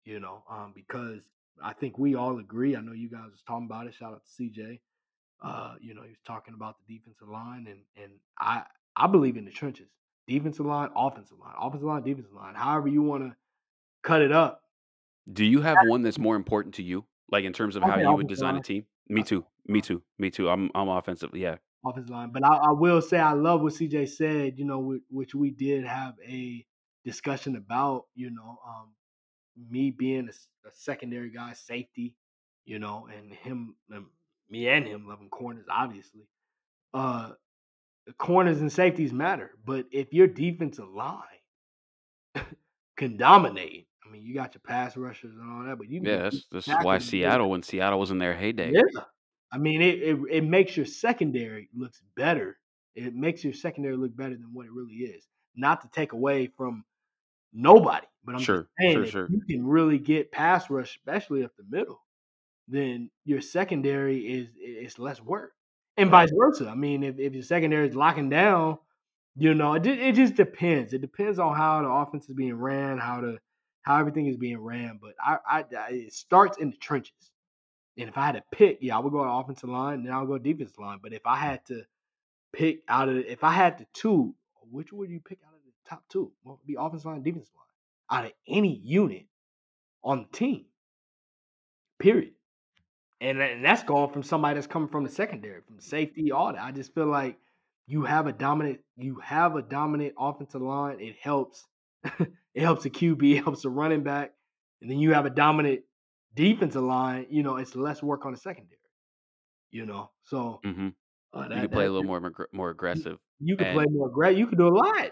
you know, um, because I think we all agree. I know you guys was talking about it. Shout out to CJ. Uh, you know, he was talking about the defensive line, and and I I believe in the trenches, defensive line, offensive line, offensive line, defensive line. However you want to cut it up. Do you have one that's more important to you, like in terms of how you would design a team? Me Uh, too. Me too. Me too. I'm I'm offensive. Yeah. offensive line. But I, I will say I love what CJ said, you know, which, which we did have a discussion about, you know, um, me being a secondary guy, safety, you know, and him, and me and him loving corners, obviously. Uh, the corners and safeties matter, but if your defensive line (laughs) can dominate, I mean, you got your pass rushers and all that, but you Yeah, that's this is why Seattle, when Seattle was in their heyday, yeah. I mean, it, it it makes your secondary looks better. It makes your secondary look better than what it really is. Not to take away from nobody, but I'm Sure, just saying sure, sure. you can really get pass rush, especially up the middle, then your secondary is it's less work, and Right. vice versa. I mean, if, if your secondary is locking down, you know, it, it just depends. It depends on how the offense is being ran, how the how everything is being ran. But I, I, I it starts in the trenches. And if I had to pick, yeah, I would go to offensive line, then I'll go defensive line. But if I had to pick out of, if I had to two, which would you pick out top two? Would be offensive line, defensive line, out of any unit on the team? Period. And, and that's going from somebody that's coming from the secondary, from safety, all that. I just feel like you have a dominant, you have a dominant offensive line. It helps. (laughs) it helps the QB, it helps the running back, and then you have a dominant defensive line. You know, it's less work on the secondary. You know, so hmm uh, You that, could play a little more more aggressive. you could And play more great. You could do a lot.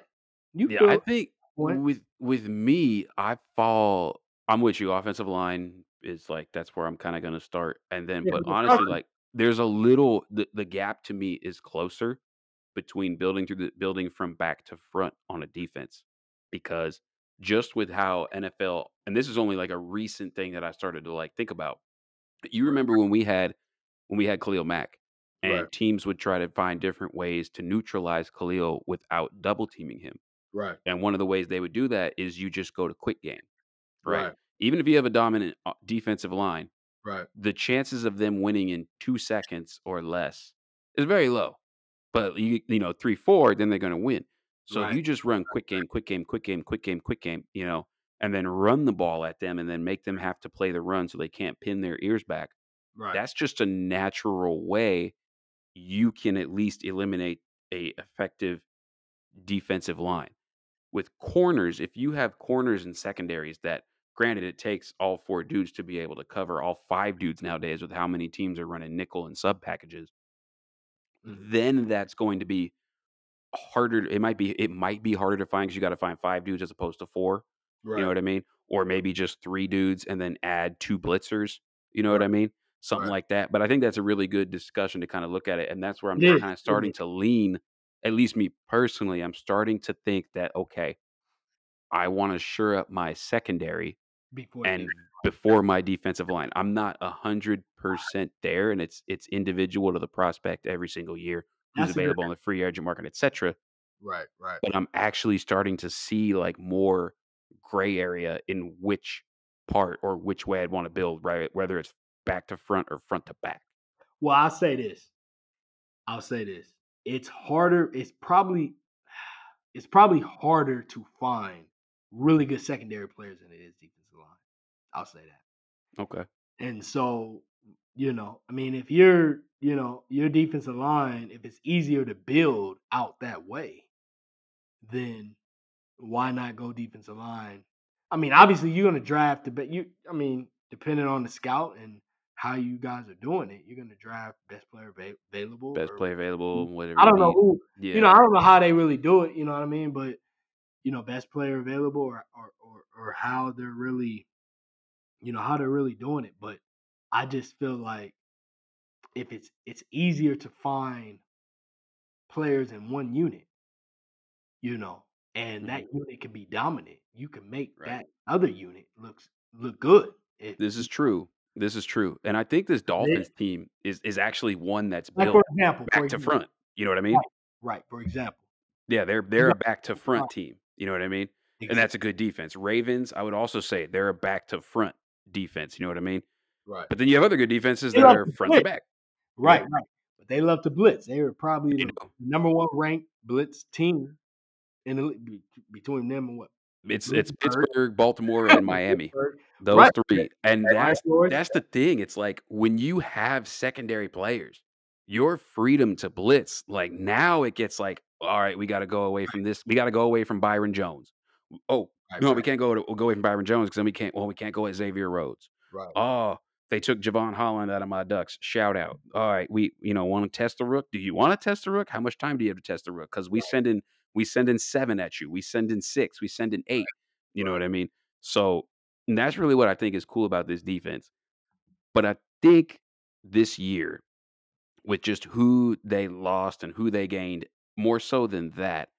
You yeah, I think point. with with me, I fall. I'm with you. Offensive line is like that's where I'm kind of gonna start, and then, Yeah, but honestly, like there's a little the the gap to me is closer between building through the building from back to front on a defense because just with how NFL and this is only like a recent thing that I started to like think about. You remember when we had when we had Khalil Mack right, and teams would try to find different ways to neutralize Khalil without double teaming him. Right, And one of the ways they would do that is you just go to quick game, right? right, Even if you have a dominant uh, defensive line, right, the chances of them winning in two seconds or less is very low. But you you know three four, then they're going to win. So if right, you just run quick game, quick game, quick game, quick game, quick game, you know, and then run the ball at them, and then make them have to play the run so they can't pin their ears back. right, That's just a natural way you can at least eliminate a effective defensive line. With corners, if you have corners and secondaries that granted it takes all four dudes to be able to cover all five dudes nowadays with how many teams are running nickel and sub packages, then that's going to be harder. It might be it might be harder to find because you got to find five dudes as opposed to four. You know what I mean? Or maybe just three dudes and then add two blitzers. You know what I mean? Something right. like that. But I think that's a really good discussion to kind of look at it. And that's where I'm is. kind of starting to lean at least me personally, I'm starting to think that okay, I want to shore up my secondary before and before my defensive line. I'm not a hundred percent there, and it's it's individual to the prospect every single year who's That's available on the free agent market, etc. Right, right. But I'm actually starting to see like more gray area in which part or which way I'd want to build, right? Whether it's back to front or front to back. Well, I'll say this. I'll say this. It's harder. It's probably it's probably harder to find really good secondary players than it is defensive line. I'll say that. Okay. And so, you know, I mean, if you're, you know, your defensive line, if it's easier to build out that way, then why not go defensive line? I mean, obviously you're gonna draft the but you I mean, depending on the scout and how you guys are doing it, you're gonna draft best player ava- available. Best player available, whatever. I don't know who Yeah. you know, I don't know how they really do it, you know what I mean? But you know, best player available or or or, or how they're really you know, how they're really doing it. But I just feel like if it's it's easier to find players in one unit, you know, and that unit can be dominant, you can make Mm-hmm. Right. that other unit looks look good. If, This is true. This is true. And I think this Dolphins team is is actually one that's like built for example, back to front. You know what I mean? Right. Right, for example. Yeah, they're they're a back to front team. You know what I mean? And that's a good defense. Ravens, I would also say they're a back to front defense. You know what I mean? right. But then you have other good defenses They that are to front to back. Right, right. But they love to blitz. They are probably You the know, number one ranked blitz team in the league between them and what? It's it's Pittsburgh. Pittsburgh, Baltimore, (laughs) and Miami. Those Right. three. And that's that's the thing. It's like when you have secondary players, your freedom to blitz, like now it gets like, all right, we got to go away from this. We got to go away from Byron Jones. Oh, Right, no, we can't go to we'll go away from Byron Jones because then we can't. Well, we can't go at Xavier Rhodes. right. Oh, they took Jevon Holland out of my Ducks. Shout out. All right, we you know want to test the rook. Do you want to test the rook? How much time do you have to test the rook? Because we send in we send in seven at you. We send in six. We send in eight. You know what I mean? So that's really what I think is cool about this defense. But I think this year, with just who they lost and who they gained, more so than that,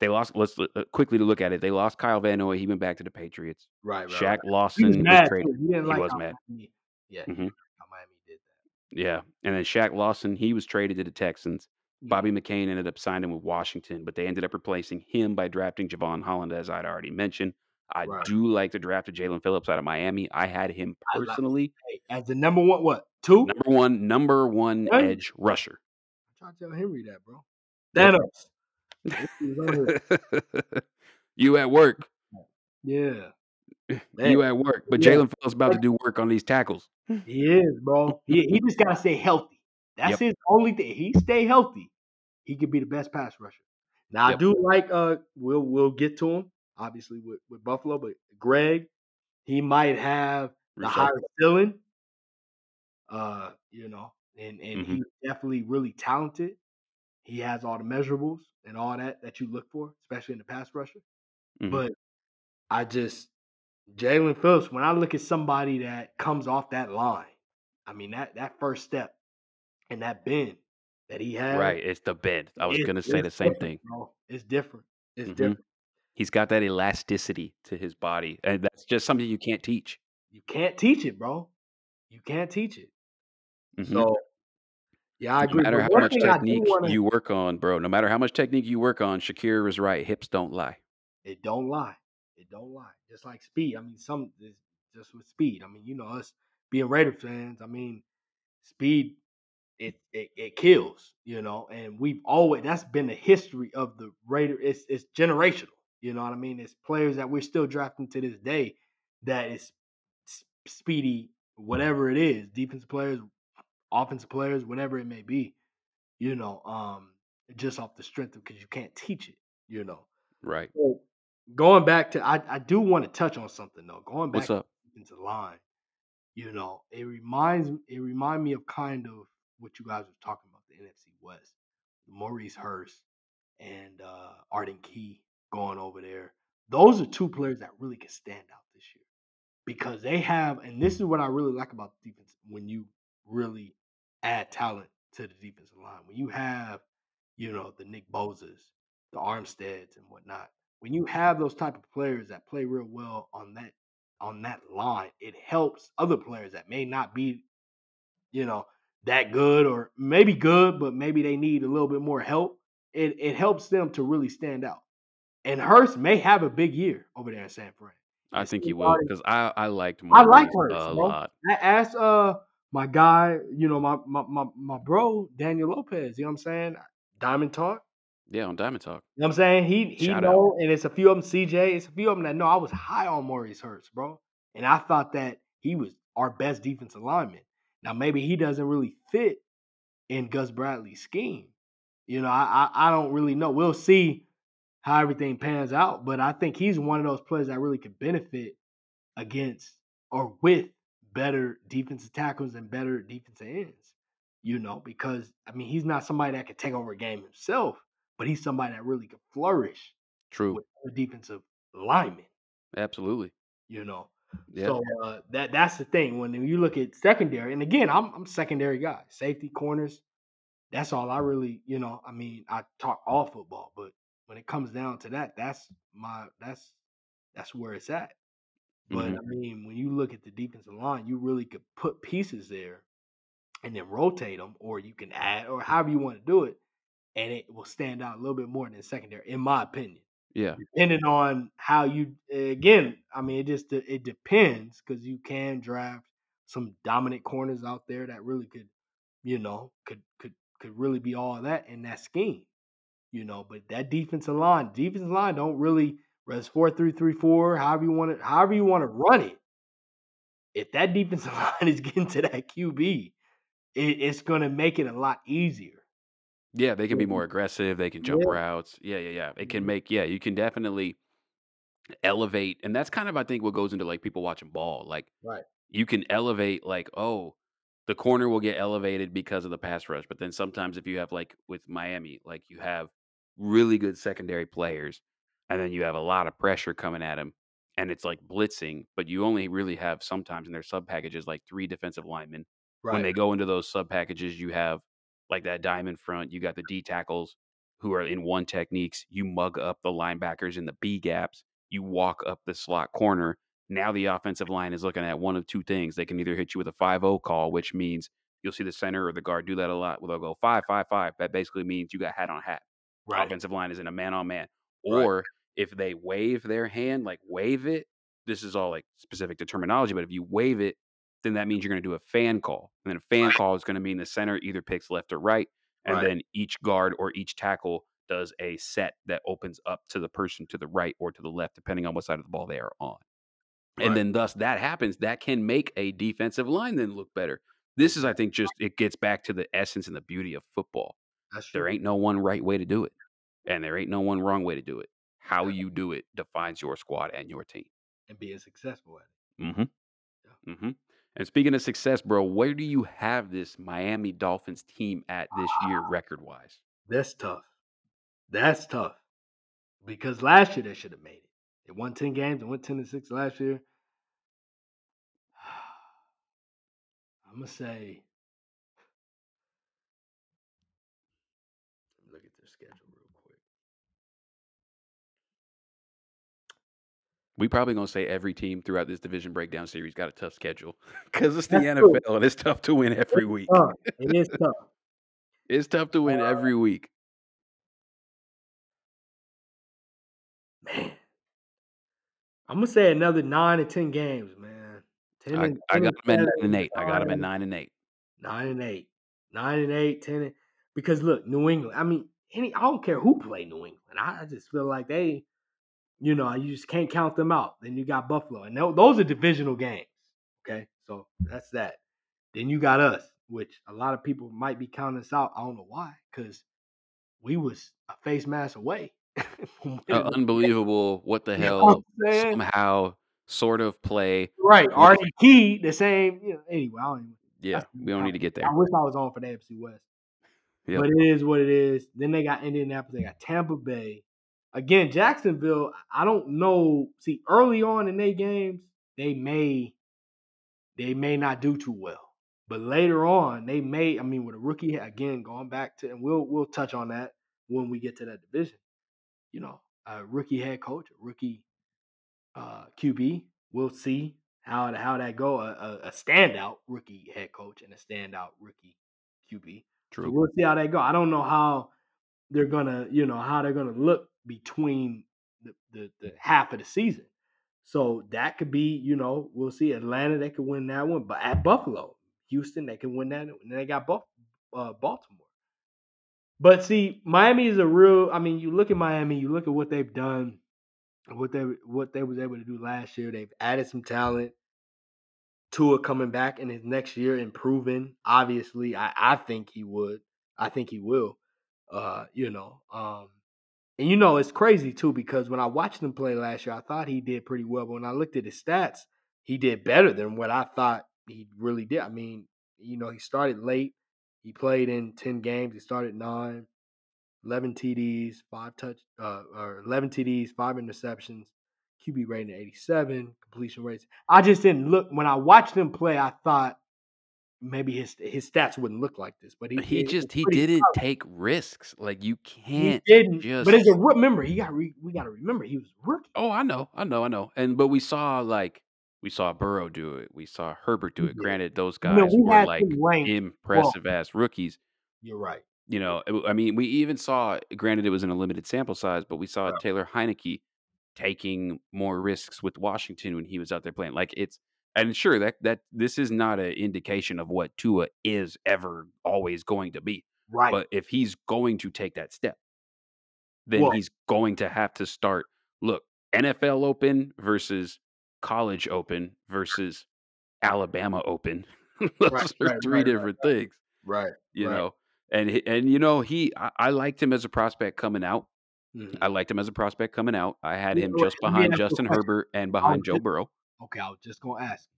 they lost. Let's uh, quickly to look at it. They lost Kyle Van Noy. He went back to the Patriots. Right, right, Shaq right. Lawson was was, traded. He He like was mad. Miami, yeah, Mhm. he didn't like how Miami did that. Yeah, and then Shaq Lawson, he was traded to the Texans. Bobby McCain ended up signing with Washington, but they ended up replacing him by drafting Jevon Holland, as I'd already mentioned. I Right. do like the draft of Jaelan Phillips out of Miami. I had him like- personally as the number one, what two? number one, number one edge rusher. Try to tell Henry that, bro. Thanos. He was on here. (laughs) you at work. Yeah, (laughs) You at work. But Yeah. Jaelan Phillips about to do work on these tackles. he is, bro. He he just gotta stay healthy. That's his only thing. He stay healthy. He could be the best pass rusher. Now I do like uh we'll we'll get to him obviously with, with Buffalo, but Greg, he might have the Rousseau. higher ceiling. Uh, you know, and and Mm-hmm. he's definitely really talented. He has all the measurables and all that that you look for, especially in the pass rusher. Mhm. But I just Jaelan Phillips, when I look at somebody that comes off that line, I mean that that first step and that bend that he has, Right. It's the bend. I was gonna say the same thing. Bro. It's different. It's Mhm. different. He's got that elasticity to his body. And that's just something you can't teach. You can't teach it, bro. You can't teach it. Mhm. So yeah, I no agree. matter how much thing I do technique wanna- you work on, bro, no matter how much technique you work on, Shakir is right. Hips don't lie. It don't lie. It don't lie. Just like speed. I mean, some just with speed. I mean, you know, us being Raider fans, I mean, speed it it, it kills, you know, and we've always that's been the history of the Raider. It's it's generational. You know what I mean? It's players that we're still drafting to this day that is speedy, whatever it is, defensive players, offensive players, whatever it may be, you know, um, just off the strength of because you can't teach it, you know. Right. So going back to, I, I do want to touch on something though. Going back What's up? into line, you know, it reminds it remind me of kind of what you guys were talking about the NFC West, Maurice Hurst and uh, Arden Key going over there. Those are two players that really can stand out this year because they have, and this is what I really like about the defense when you really add talent to the defensive line. When you have you know, the Nick Bosas, the Armsteads and whatnot. When you have those type of players that play real well on that on that line, it helps other players that may not be, you know, that good or maybe good, but maybe they need a little bit more help. It it helps them to really stand out. And Hurst may have a big year over there in San Fran. I think he will because I I liked I like Hurst, a bro. lot. I asked uh my guy, you know, my my my, my bro, Daniel Lopez, you know what I'm saying? Diamond Talk. Yeah, on Diamond Talk. You know what I'm saying? He he Shout out. know, and it's a few of them, CJ, it's a few of them that know I was high on Maurice Hurst, bro. And I thought that he was our best defensive lineman. Now maybe he doesn't really fit in Gus Bradley's scheme. You know, I, I I don't really know. We'll see how everything pans out, but I think he's one of those players that really could benefit against or with better defensive tackles and better defensive ends. You know, because I mean he's not somebody that could take over a game himself, but he's somebody that really could flourish True. with defensive linemen. Absolutely. You know, Yeah. so uh, that that's the thing. When you look at secondary, and again, I'm I'm secondary guy, safety corners. That's all I really, you know. I mean, I talk all football, but when it comes down to that, that's my that's that's where it's at. But Mhm. I mean, when you look at the defensive line, you really could put pieces there and then rotate them, or you can add, or however you want to do it, and it will stand out a little bit more than secondary, in my opinion Yeah. depending on how you again i mean it just it depends because you can draft some dominant corners out there that really could you know could could could really be all that in that scheme you know but that defensive line defensive line don't really it's four three three four however you want it however you want to run it if that (laughs) defensive line is getting to that qb it, it's going to make it a lot easier Yeah, they can be more aggressive. They can jump Yeah. routes. Yeah, yeah, yeah. It can Mhm. make yeah, you can definitely elevate, and that's kind of I think what goes into like people watching ball. Like right you can elevate like oh, the corner will get elevated because of the pass rush, but then sometimes if you have like with Miami, like you have really good secondary players, and then you have a lot of pressure coming at them, and it's like blitzing, but you only really have sometimes in their sub packages like three defensive linemen when right they go into those sub packages, you have like that diamond front, you got the D tackles who are in one techniques. You mug up the linebackers in the B gaps. You walk up the slot corner. Now the offensive line is looking at one of two things. They can either hit you with a 5 0 call, which means you'll see the center or the guard do that a lot. Where they'll go 5 5 5. That basically means you got hat on hat. right Offensive line is in a man on man. Right. Or if they wave their hand, like wave it, this is all like specific to terminology, but if you wave it, then that means you're going to do a fan call. And then a fan Right. call is going to mean the center either picks left or right. And Right. then each guard or each tackle does a set that opens up to the person to the right or to the left, depending on what side of the ball they are on. Right. And then thus that happens, that can make a defensive line then look better. This is, I think, just it gets back to the essence and the beauty of football. that's There ain't no one right way to do it. And there ain't no one wrong way to do it. How you do it defines your squad and your team. and being successful at it Mm-hmm. Mm-hmm. And speaking of success, bro, where do you have this Miami Dolphins team at this year ah. record wise? That's tough. That's tough. Because last year they should have made it. They won 10 games and went 10 to 6 last year. I'm going to say. Look at their schedule real quick. We probably gonna say every team throughout this division breakdown series got a tough schedule (laughs) because it's the That's true. NFL and it's tough to win every week. Tough. It is tough. It's tough to win Uh, every week. Man. I'm to say another 9 to 10 games, man. 10 I, and, I 10 got them at nine and eight. I got them at 9 and eight. nine and eight, nine and eight, ten. And, because look, New England. I mean, any I don't care who play New England. I, I just feel like they, you know, you just can't count them out. Then you got Buffalo, and those are divisional games. Okay, so that's that. Then you got us, which a lot of people might be counting us out. I don't know why, because we was a face mask away. (laughs) Unbelievable. What the You know hell? what Somehow, sort of play. Right, Arden Key, the same. You know, anyway, I don't even. Yeah, we don't need to get there. I wish I was on for the AFC West. Yep. But it is what it is. Then they got Indianapolis. They got Tampa Bay. Again, Jacksonville. I don't know. See, early on in their games, they may they may not do too well. But later on, they may. I mean, with a rookie again, going back to, and we'll we'll touch on that. when we get to that division. You know, a rookie head coach, a rookie uh, QB. We'll see how how that go. A, a, a standout rookie head coach and a standout rookie QB. So True. we'll see how that go. I don't know how they're gonna, you know, how they're gonna look between the, the, the half of the season. So that could be, you know, we'll see. Atlanta, they could win that one, but at Buffalo, Houston, they can win that. And they got Buff, uh, Baltimore. But see, Miami is a real. I mean, you look at Miami, you look at what they've done, what they what they was able to do last year. They've added some talent. Tua coming back in his next year, improving. Obviously, I I think he would. I think he will. Uh, you know, um, and you know it's crazy too because when I watched him play last year, I thought he did pretty well. But when I looked at his stats, he did better than what I thought he really did. I mean, you know, he started late. He played in 10 games. He started nine, 11 TDs, five touch, uh, or 11 TDs, five interceptions, QB rating of 87, completion rates. I just didn't look when I watched him play. I thought maybe his his stats wouldn't look like this, but he But he just he didn't solid. take risks. Like you can't didn't. just But as a remember, he got re, we got to remember he was rookie. Oh, I know, I know, I know. And but we saw like we saw Burrow do it. We saw Herbert do it. did. Granted, those You know, guys we were like ranked. Well, impressive ass rookies. you're right. You know, I mean, we even saw. Granted, it was in a limited sample size, but we saw Right. Taylor Heinicke taking more risks with Washington when he was out there playing. Like it's and sure that that this is not an indication of what Tua is ever always going to be. Right. But if he's going to take that step, then Well, he's going to have to start. Look, NFL Open versus College Open versus Alabama Open. (laughs) Those right, are right, three right, different things, right, you know. And and you know he, I, I liked him as a prospect coming out. Mhm. I liked him as a prospect coming out. I had him just behind ask you a Justin. Herbert and behind Joe Burrow. Okay. I was just gonna ask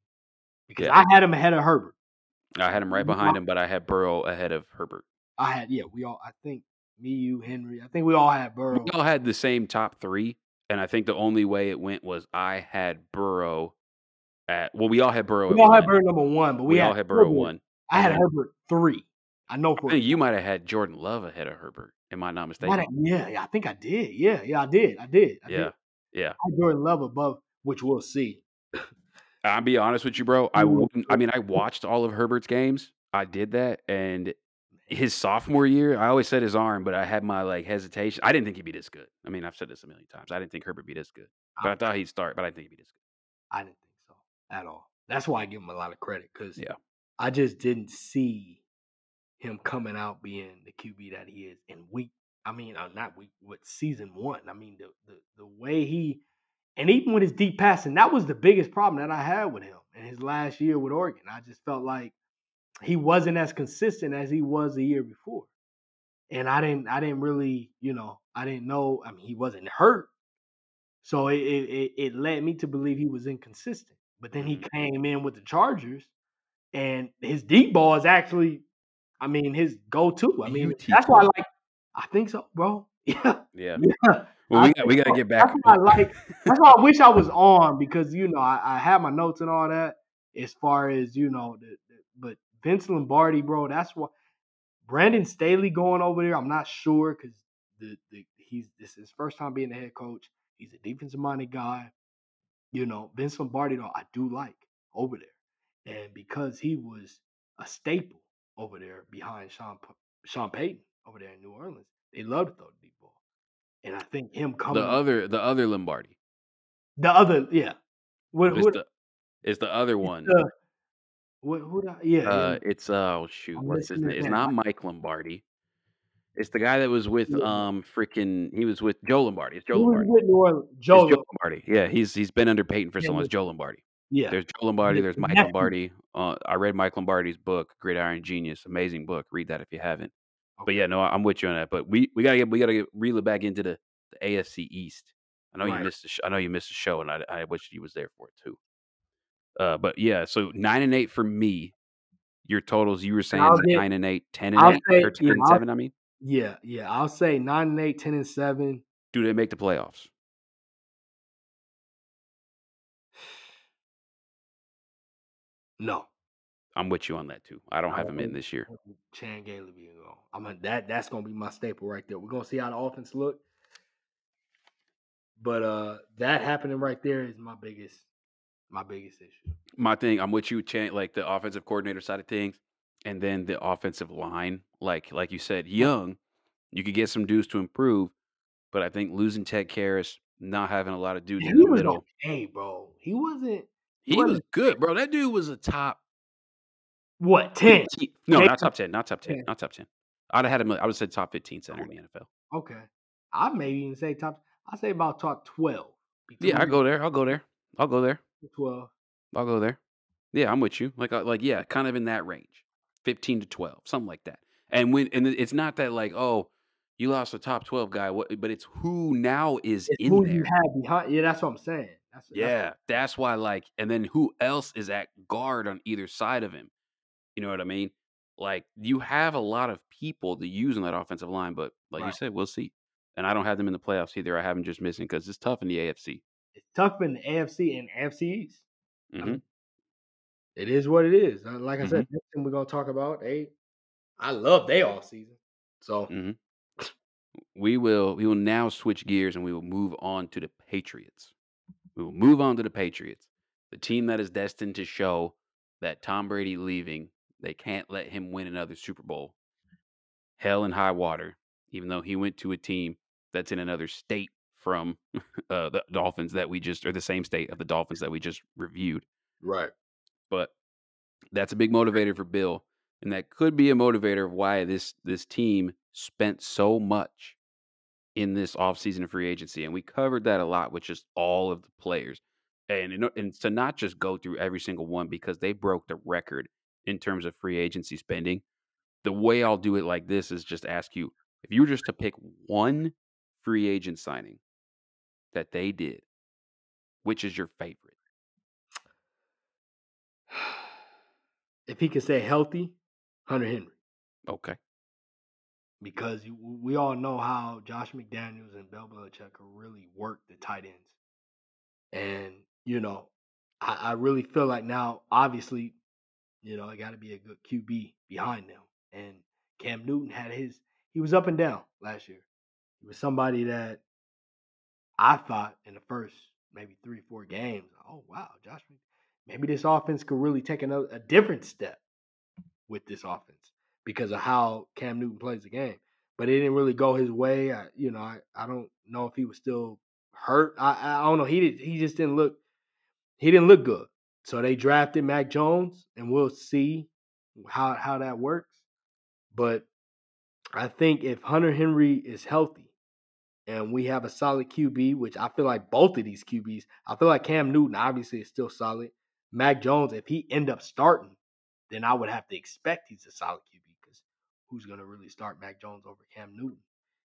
because Yeah, I had him ahead of Herbert. I had him right behind him, but I had Burrow ahead of Herbert. I had yeah. We all. I think me, you, Henry. I think we all had Burrow. We all had the same top three, and I think the only way it went was I had Burrow at. Well, we all had Burrow We at all had. Burrow number one, but we We all had had Burrow Herbert. one, I had Herbert three. I know for think you might have had Jordan Love ahead of Herbert. Am I not mistaken? yeah, yeah, I think I did. Yeah, yeah, I did. I did. I did. Yeah, yeah. I had Jordan Love above, which we'll see. I'll be honest with you, bro. I wouldn't. I mean, I watched all of Herbert's games. I did that, and his sophomore year, I always said his arm, but I had my like hesitation. I didn't think he'd be this good. I mean, I've said this a million times. I didn't think Herbert would be this good, but I I, thought he'd start. But I didn't think he'd be this good. I didn't think so at all. That's why I give him a lot of credit because. Yeah, I just didn't see him coming out being the QB that he is in week. I mean, uh, not week, with season one. I mean, the, the the way he, and even with his deep passing, that was the biggest problem that I had with him in his last year with Oregon. I just felt like he wasn't as consistent as he was the year before, and I didn't, I didn't really, you know, I didn't know. I mean, he wasn't hurt, so it it, it, led me to believe he was inconsistent. But then he Mhm. came in with the Chargers, and his deep ball is actually I mean, his go-to. I mean, that's why I like. I think so, bro. (laughs) Yeah, Yeah. yeah. Well, we got we got to get That's back. why I like. That's why I wish I was on because you know I, I had my notes and all that as far as you know. The, the, but Vince Lombardi, bro, that's what Brandon Staley going over there. I'm not sure because the, the he's this is his first time being the head coach. He's a defensive minded guy. You know, Vince Lombardi though I do like over there, and because he was a staple over there behind Sean Sean Payton over there in New Orleans, they loved to throw the deep ball, and I think him The coming up other the other Lombardi. the other yeah, what It's who the it's the other it's one. the what who the, yeah Uh, yeah it's uh, oh shoot, I'm what's his name? It's not Mike Lombardi. It's the guy that was with Yeah. um freaking. He was with Joe Lombardi. It's Joe was Lombardi. with New Orleans? It's Joe. Joe Lombardi. Yeah, he's he's been under Payton for Yeah, so long. It's Joe Lombardi. Yeah, There's Joe Lombardi. There's Mike. Lombardi. Uh, I read Mike Lombardi's book, Gridiron Genius. Amazing book. Read that if you haven't. But yeah, no, I'm with you on that. But we we gotta get we gotta get, reel it back into the, the AFC East. I know you missed the sh- I know you missed the show, and I I wish you was there for it too. Uh, but yeah, so nine and eight for me. Your totals, you were saying get. nine and eight, ten and I'll eight, say or ten yeah. and I'll seven. I mean, yeah yeah. I'll say nine and eight, ten and seven. do they make the playoffs? No, I'm with you on that too. I don't I have him in this year. Chan Gailey being gone. I'm a, that that's gonna be my staple right there. We're gonna see how the offense look. But uh that happening right there is my biggest my biggest issue. My thing, I'm with you, Chan, like the offensive coordinator side of things, and then the offensive line. Like like you said, young, you could get some dudes to improve, but I think losing Ted Karras, not having a lot of dudes in the was middle, okay, bro. He wasn't he he was wasn't good, bro. That dude was a top what, 10? 15. No, not top ten, not top ten, 10. not top ten. I'd have had him. I would have said top 15 center in the NFL. Okay. I maybe even say top I say about top twelve. Yeah, I go there. I'll go there. I'll go there. twelve. I'll go there. Yeah, I'm with you. Like, uh, like, yeah, kind of in that range, fifteen to twelve, something like that. And when, and it's not that like, oh, you lost a top twelve guy, what? But it's who now is It's in who you there. have behind yeah, that's what I'm saying. That's, that's Yeah, that's why. Like, and then who else is at guard on either side of him? You know what I mean? Like, you have a lot of people to use on that offensive line, but like you said, we'll see. And I don't have them in the playoffs either. I have them just missing because it's tough in the AFC. it's tough in the AFC and AFC East. hmm It is what it is. Uh, Like I Mm-hmm. said, next thing we're gonna talk about, they I love they off season. So hmm We will we will now switch gears and we will move on to the Patriots. We will move on to the Patriots, the team that is destined to show that Tom Brady leaving, they can't let him win another Super Bowl. Hell and high water, even though he went to a team that's in another state from (laughs) uh, the Dolphins that we just or the same state of the Dolphins that we just reviewed. right. But that's a big motivator for Bill, and that could be a motivator of why this this team spent so much in this offseason free agency. And we covered that a lot with just all of the players. And, and to not just go through every single one because they broke the record in terms of free agency spending. The way I'll do it like this is just ask you if you were just to pick one free agent signing that they did, which is your favorite? (sighs) If he could stay healthy, Hunter Henry. Okay. Because we all know how Josh McDaniels and Bill Belichick can really work the tight ends. And, you know, I, I really feel like now, obviously, you know, it got to be a good QB behind them. And Cam Newton had his, he was up and down last year. He was somebody that I thought in the first maybe three, four games, oh, wow, Josh, maybe this offense could really take another, a different step with this offense because of how Cam Newton plays the game. But it didn't really go his way. I, you know, I, I don't know if he was still hurt. I, I don't know. He did. He just didn't look. He didn't look good. So they drafted Mac Jones, and we'll see how how that works. But I think if Hunter Henry is healthy, and we have a solid QB, which I feel like both of these QBs, I feel like Cam Newton obviously is still solid. Mac Jones, if he end up starting, then I would have to expect he's a solid QB because who's going to really start Mac Jones over Cam Newton?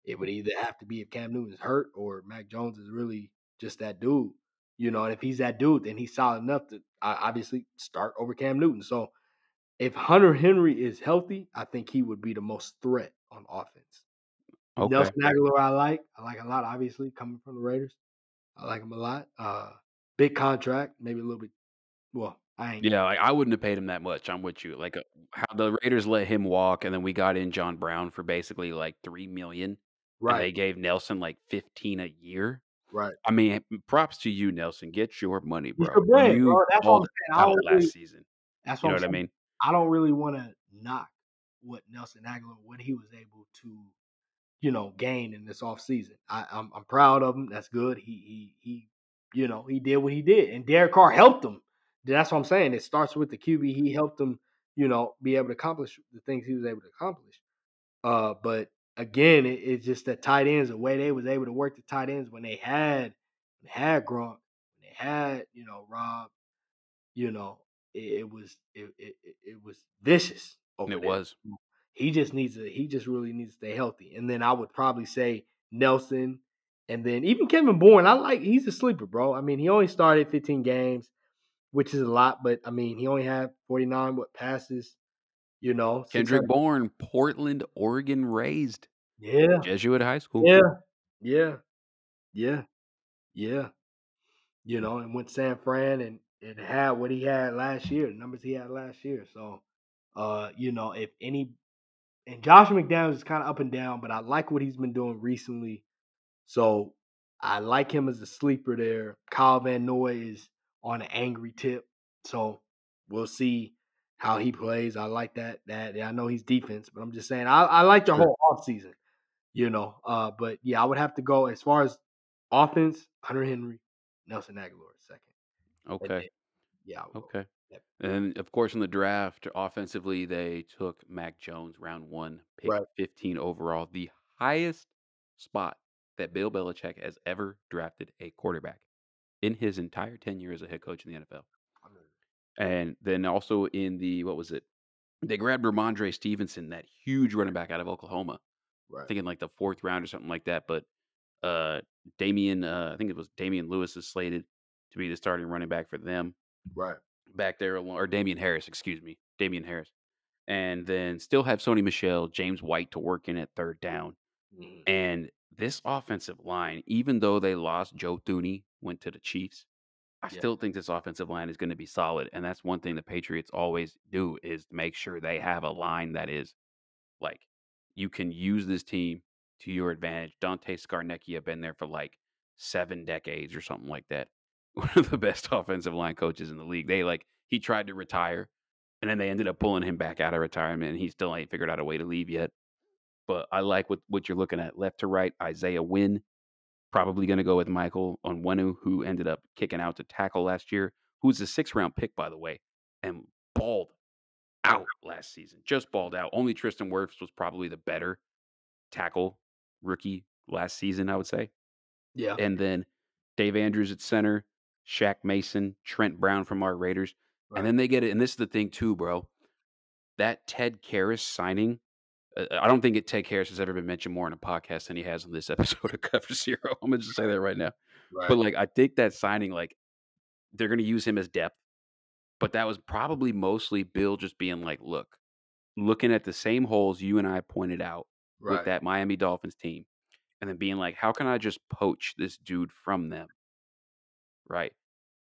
It would either have to be if Cam Newton's hurt or Mac Jones is really just that dude, you know. And if he's that dude, then he's solid enough to uh, obviously start over Cam Newton. So if Hunter Henry is healthy, I think he would be the most threat on offense. Okay. Nelson Agholor, I like. I like a lot, obviously, coming from the Raiders. I like him a lot. Uh, big contract, maybe a little bit. Well, I ain't. Yeah, like I wouldn't have paid him that much. I'm with you. Like uh, how the Raiders let him walk, and then we got in John Brown for basically like three million, and they gave Nelson like fifteen a year. Right. I mean, props to you, Nelson. Get your money, bro. the brand, you bro. That's what I'm saying. Don't last season. that's You what know I'm what I mean? I don't really want to knock what Nelson Agholor, what he was able to, you know, gain in this offseason. I, I'm I'm proud of him. That's good. He he he, you know, he did what he did, and Derek Carr helped him. That's what I'm saying. It starts with the QB. He helped him, you know, be able to accomplish the things he was able to accomplish. Uh, but again, it, it's just that tight ends, the way they was able to work the tight ends when they had they had Gronk, when they had, you know, Rob, you know, it, it was it, it it- was vicious over It there. was. Mm, he just needs to he just really needs to stay healthy. And then I would probably say Nelson and then even Kevin Bourne. I like he's a sleeper, bro. I mean, he only started 15 games, which is a lot, but I mean, he only had 49 what passes, you know. Kendrick 600 Bourne, Portland, Oregon raised, Yeah. Jesuit high school. Yeah. Yeah. Yeah. Yeah. You know, and went San Fran and it had what he had last year, the numbers he had last year. So, uh, you know, if any, and Josh McDaniels is kind of up and down, but I like what he's been doing recently. So I like him as a sleeper there. Kyle Van Noy is on an angry tip, so we'll see how he plays. I like that. That I know he's defense, but I'm just saying I, I like the Sure. whole offseason, you know. Uh, but yeah, I would have to go as far as offense. Hunter Henry, Nelson Agholor second. Okay. then, yeah, I would go. Okay. Yep. And of course, in the draft, offensively, they took Mac Jones, round one, pick Right. 15 overall, the highest spot that Bill Belichick has ever drafted a quarterback in his entire tenure as a head coach in the NFL. And then also in the, what was it? They grabbed Rhamondre Stevenson, that huge running back out of Oklahoma. I right. thinking like the fourth round or something like that. But uh Damian, uh, I think it was Damian Lewis is slated to be the starting running back for them Right. back there, or Damien Harris, excuse me, Damien Harris, and then still have Sony Michel, James White to work in at third down. Mhm. And this offensive line, even though they lost Joe Thuney, went to the Chiefs, I Yeah. still think this offensive line is going to be solid. And that's one thing the Patriots always do is make sure they have a line that is like you can use this team to your advantage. Dante Scarnecchia been there for like seven decades or something like that. (laughs) One of the best offensive line coaches in the league. They like he tried to retire, and then they ended up pulling him back out of retirement. And he still ain't figured out a way to leave yet. But I like what what you're looking at, left to right. Isaiah Wynn, probably going to go with Michael Onwenu, who ended up kicking out to tackle last year, who's a six round pick by the way, and balled out last season. Just balled out. Only Tristan Wirfs was probably the better tackle rookie last season, I would say. Yeah. And then Dave Andrews at center, Shaq Mason, Trent Brown from our Raiders. Right. And then they get it. And this is the thing, too, bro. That Ted Karras signing, Uh, I don't think it, Ted Karras has ever been mentioned more in a podcast than he has on this episode (laughs) of Cover Zero. I'm to just say that right now. right. But like, I think that signing, like, they're going to use him as depth. But that was probably mostly Bill just being like, look, looking at the same holes you and I pointed out right. with that Miami Dolphins team, and then being like, how can I just poach this dude from them? Right.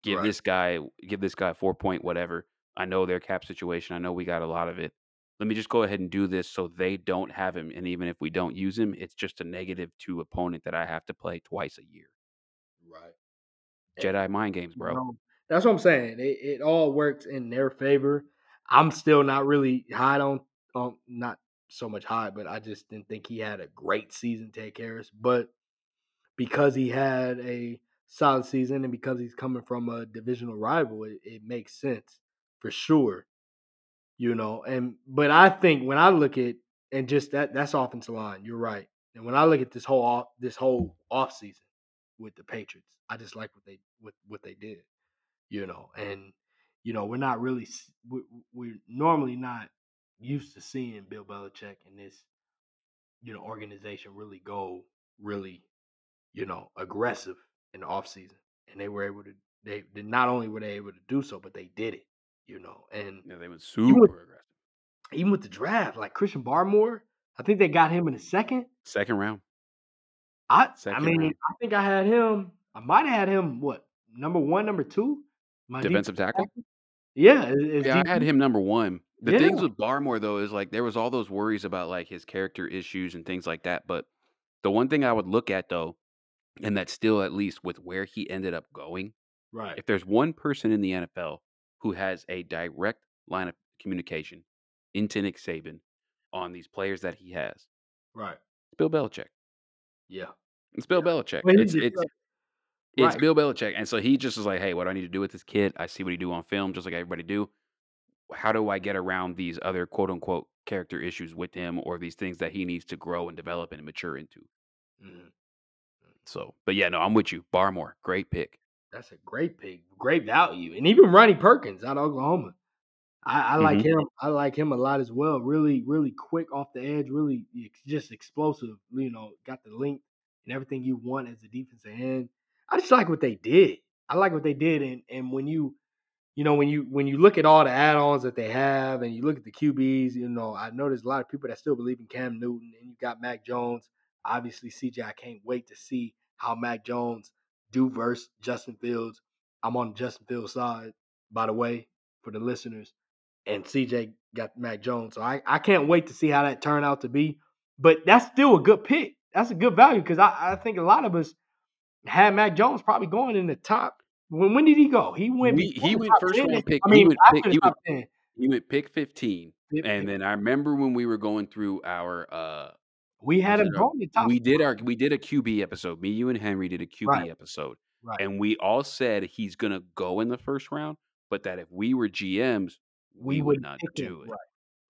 Give Right. this guy, give this guy four point whatever. I know their cap situation. I know we got a lot of it. Let me just go ahead and do this so they don't have him. And even if we don't use him, it's just a negative two opponent that I have to play twice a year. right. Jedi mind games, bro. No, that's what I'm saying. It, it all works in their favor. I'm still not really high on, on not so much high, but I just didn't think he had a great season, Ted Karras. But because he had a solid season and because he's coming from a divisional rival, it, it makes sense for sure. You know, and but I think when I look at and just that that's offensive line, you're right. And when I look at this whole off this whole off season with the Patriots, I just like what they what what they did. You know, and you know we're not really we- we're normally not used to seeing Bill Belichick and this you know organization really go really you know aggressive in the off season, and they were able to they not only were they able to do so, but they did it. You know, and Yeah, they went Even super with- aggressive. even with the draft, like Christian Barmore, I think they got him in the second. Second round. I I mean, round. I think I had him. I might have had him what number one, number two. My Defensive tackle? Yeah, is, is Yeah, I had him number one. The things with Barmore though is like there was all those worries about like his character issues and things like that. But the one thing I would look at though, and that's still at least with where he ended up going, Right, if there's one person in the NFL who has a direct line of communication into Nick Saban on these players that he has, right, it's Bill Belichick. yeah. It's Bill Yeah. Belichick. Well, It's it's like- it's. Bill Belichick, and so he just was like, "Hey, what do I need to do with this kid? I see what he do on film, just like everybody do. How do I get around these other quote unquote character issues with him, or these things that he needs to grow and develop and mature into?" Mhm. So, but yeah, no, I'm with you. Barmore, great pick. That's a great pick, great value, and even Ronnie Perkins out of Oklahoma. I, I like Mhm. him. I like him a lot as well. Really, really quick off the edge. Really, just explosive. You know, got the length and everything you want as a defensive end. I just like what they did. I like what they did, and and when you, you know, when you when you look at all the add-ons that they have, and you look at the QBs, you know, I know there's a lot of people that still believe in Cam Newton, and you got Mac Jones. Obviously, CJ. I can't wait to see how Mac Jones do versus Justin Fields. I'm on Justin Fields' side. by the way, for the listeners. And CJ got Mac Jones. So I, I can't wait to see how that turned out to be. But that's still a good pick. That's a good value because I, I think a lot of us had Mac Jones probably going in the top. When when did he go? He went. We, he went first 10. round pick. I mean, went after pick, he, ten. he went pick 15. Pick- And then I remember when we were going through our uh we had him going in the top. we did our we did a QB episode. Me, you, and Henry did a QB Right. episode. right. And we all said he's gonna go in the first round, but that if we were GMs, we, would wouldn't not do it. Right.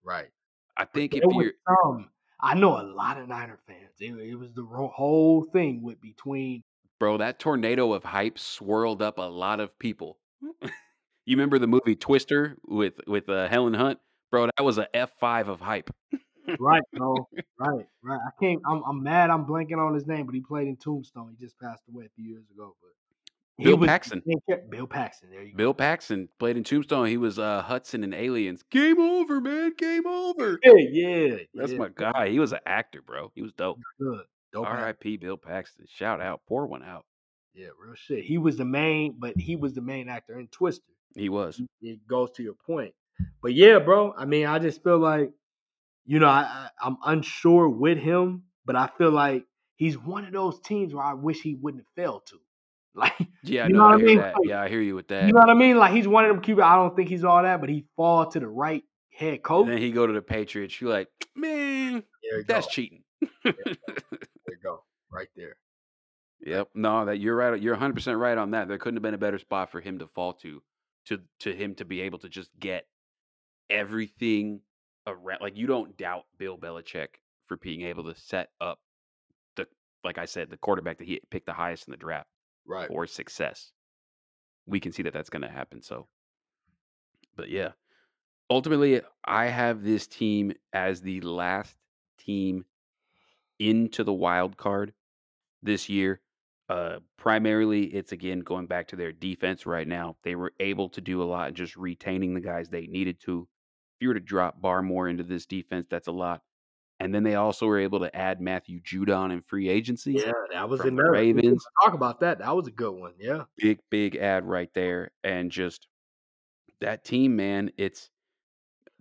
Right. I think if you're some. I know a lot of Niner fans. It, it was the whole thing with between. bro, that tornado of hype swirled up a lot of people. (laughs) you remember the movie Twister with with uh, Helen Hunt? Bro, that was a F five of hype. (laughs) Right, bro. right, right. I can't. I'm, I'm mad. I'm blanking on his name, but he played in Tombstone. He just passed away a few years ago. But Bill was- Paxton. Bill Paxton. There you go. Bill Paxton played in Tombstone. He was uh, Hudson in Aliens. Game over, man. Game over. Yeah, yeah. That's yeah. my guy. He was an actor, bro. He was dope. good. Dope. R.I.P. Bill Paxton. Shout out. Pour one out. Yeah, real shit. He was the main, but he was the main actor in Twister. He was. It goes to your point. But yeah, bro. I mean, I just feel like, you know, I, I I'm unsure with him, but I feel like he's one of those teams where I wish he wouldn't have failed to. (laughs) Like, Yeah, You no, know what I I hear mean? Like, Yeah, I hear you with that. you know what I mean? Like he's one of them QB. I don't think he's all that, but he fall to the right head coach. And then he go to the Patriots. You're like, man, you that's go. cheating. (laughs) There you go. Right there. Yep. No, that you're right. You're 100 percent right on that. There couldn't have been a better spot for him to fall to, to to him to be able to just get everything around. Like you don't doubt Bill Belichick for being able to set up the, like I said, the quarterback that he picked the highest in the draft Right. for success. We can see that that's going to happen. So, but yeah, ultimately, I have this team as the last team into the wild card this year. Uh, primarily, it's again going back to their defense right now. They were able to do a lot just retaining the guys they needed to. If you were to drop Barmore into this defense, that's a lot. And then they also were able to add Matthew Judon in free agency. Yeah, that was in the there. Ravens. Talk about that. That was a good one. Yeah. big big ad right there and just that team man it's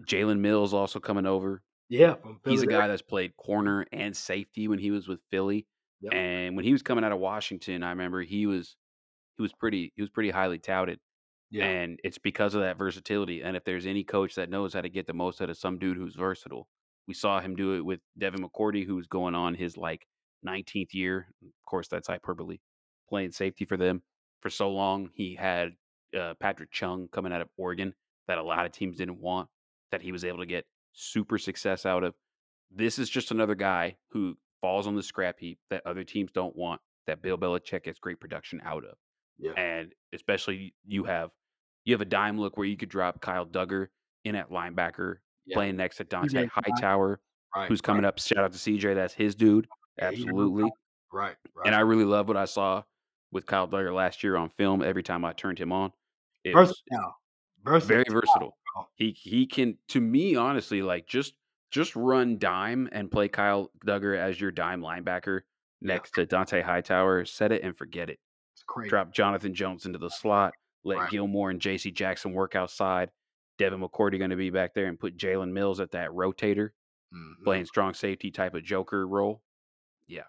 jalen mills also coming over Yeah. From he's a guy that's played corner and safety when he was with philly Yep. and when he was coming out of washington i remember he was he was pretty he was pretty highly touted Yeah. and it's because of that versatility and if there's any coach that knows how to get the most out of some dude who's versatile we saw him do it with devin mccourty was going on his like 19th year of course that's hyperbole playing safety for them for so long. He had uh, Patrick Chung coming out of Oregon that a lot of teams didn't want, that he was able to get super success out of. This is just another guy who falls on the scrap heap that other teams don't want, that Bill Belichick gets great production out of. Yeah. And especially you have you have a dime look where you could drop Kyle Dugger in at linebacker, Yeah. playing next to Dante. Hightower, Right. who's coming right, up. Shout out to CJ, that's his dude. Yeah, Absolutely. Right. Right. And I really love what I saw with Kyle Dugger last year on film. Every time I turned him on, it versatile. Versatile. very versatile. He he can, to me, honestly, like just just run dime and play Kyle Dugger as your dime linebacker Yeah. next to Dante Hightower. Set it and forget it. Crazy. Drop Jonathan Jones into the slot. Let Right. Gilmore and J.C. Jackson work outside. Devin McCourty going to be back there and put Jalen Mills at that rotator, Mhm. playing strong safety type of Joker role. Yeah.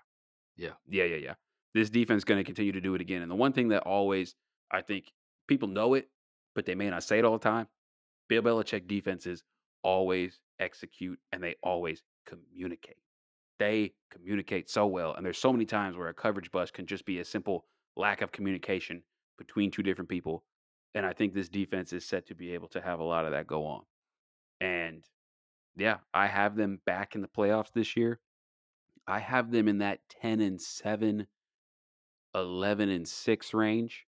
Yeah. Yeah, yeah, yeah. This defense going to continue to do it again. And the one thing that always, I think people know it, but they may not say it all the time. Bill Belichick defenses always execute and they always communicate. They communicate so well. And there's so many times where a coverage bust can just be a simple lack of communication between two different people. And I think this defense is set to be able to have a lot of that go on. And yeah, I have them back in the playoffs this year. I have them in that 10 and 7, 11 and 6 range.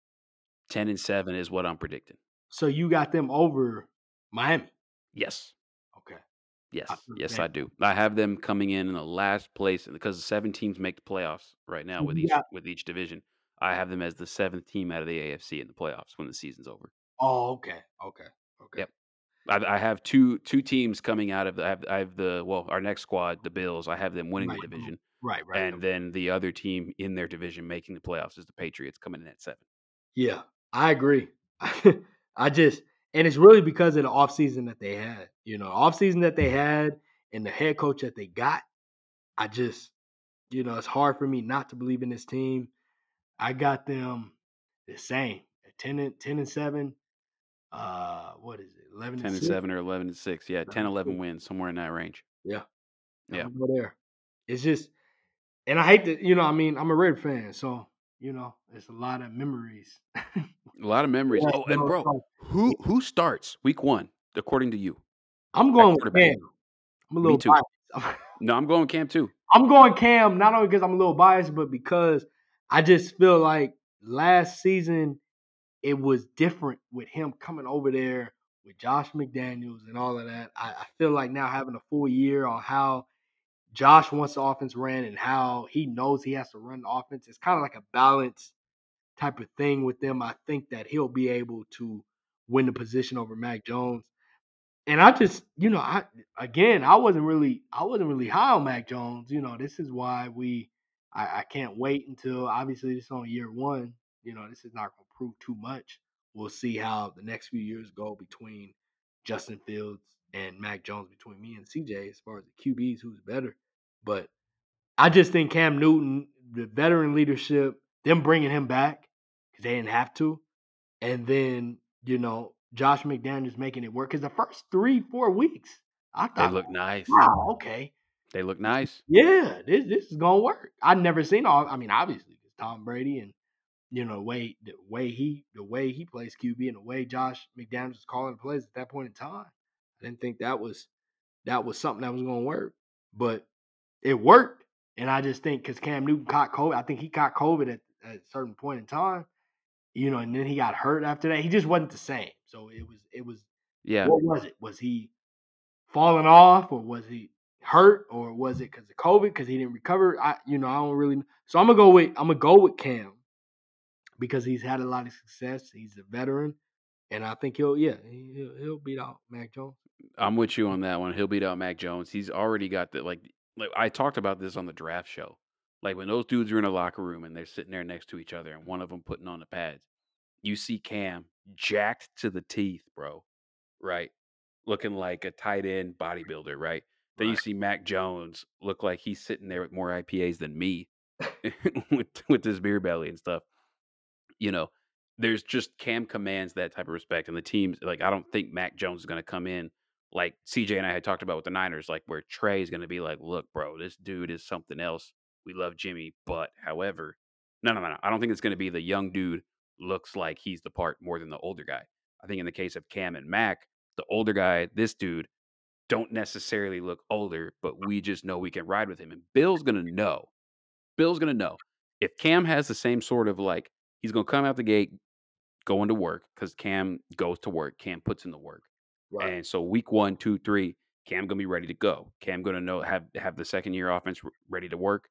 10 and 7 is what I'm predicting. So you got them over Miami. Yes. Okay. Yes. the Yes. I do. I have them coming in in the last place because seven teams make the playoffs right now with each got- with each division. I have them as the seventh team out of the AFC in the playoffs when the season's over. Oh, okay. Okay. Okay. Yep. I, I have two two teams coming out of the I have, I have the well our next squad the Bills. I have them winning Right. the division, Right. Right. and then the other team in their division making the playoffs is the Patriots coming in at seven. Yeah, I agree. (laughs) I just and it's really because of the offseason that they had. You know, offseason that they had and the head coach that they got. I just, you know, it's hard for me not to believe in this team. I got them the same 10 and 10 and 7. Uh what is it? 11 10 and and 7 or 11 and 6. Yeah, 10, 11 wins, somewhere in that range. Yeah. Yeah. Go there. It's just and I hate to, you know, I mean, I'm a Red fan, so you know, it's a lot of memories. A lot of (laughs) memories. Yeah, Oh, and bro, who who starts week 1 according to you? I'm going with. Cam. I'm a Me little too. biased. (laughs) No, I'm going Cam too. I'm going Cam not only because I'm a little biased, but because I just feel like last season it was different with him coming over there with Josh McDaniels and all of that. I, I feel like now having a full year on how Josh wants the offense ran and how he knows he has to run the offense, it's kind of like a balance type of thing with them. I think that he'll be able to win the position over Mac Jones. And I just, you know, I again, I wasn't really, I wasn't really high on Mac Jones. You know, this is why we, I, I can't wait until obviously this is on year one. You know, this is not going to prove too much. We'll see how the next few years go between Justin Fields and Mac Jones, between me and CJ, as far as the QBs, who's better. But I just think Cam Newton, the veteran leadership, them bringing him back because they didn't have to, and then you know Josh McDaniels making it work. Because the first three, four weeks, I thought They look nice. wow, okay, They look nice. yeah, this this is gonna work. I'd never seen all. I mean, obviously, Tom Brady and you know the way the way he the way he plays QB and the way Josh McDaniels was calling the plays at that point in time. I didn't think that was that was something that was gonna work, but it worked. And I just think because Cam Newton caught COVID, I think he caught COVID at, at a certain point in time, you know, and then he got hurt after that. He just wasn't the same. So it was it was Yeah. what was it? Was he falling off, or was he hurt, or was it because of COVID? Because he didn't recover. I, you know, I don't really. So I'm gonna go with I'm gonna go with Cam because he's had a lot of success. He's a veteran, and I think he'll yeah he- he'll, he'll beat out Mac Jones. I'm with you on that one. He'll beat out Mac Jones. He's already got the like like I talked about this on the draft show. Like when those dudes are in a locker room and they're sitting there next to each other and one of them putting on the pads, you see Cam jacked to the teeth, bro. Right? Looking like a tight end bodybuilder, right? Then you see Mac Jones look like he's sitting there with more IPAs than me (laughs) (laughs) with with his beer belly and stuff. You know, there's just Cam commands that type of respect, and the teams like I don't think Mac Jones is going to come in like CJ and I had talked about with the Niners, like where Trey is going to be like, look, bro, this dude is something else. We love Jimmy, but however, no, no, no, no. I don't think it's going to be the young dude looks like he's the part more than the older guy. I think in the case of Cam and Mac, the older guy, this dude, don't necessarily look older, but we just know we can ride with him. And Bill's to know. Bill's to know if Cam has the same sort of like, he's to come out the gate going to work because Cam goes to work. Cam puts in the work. Right. And so week one, two, three, Cam gonna be ready to go. Cam gonna know have have the second year offense ready to work.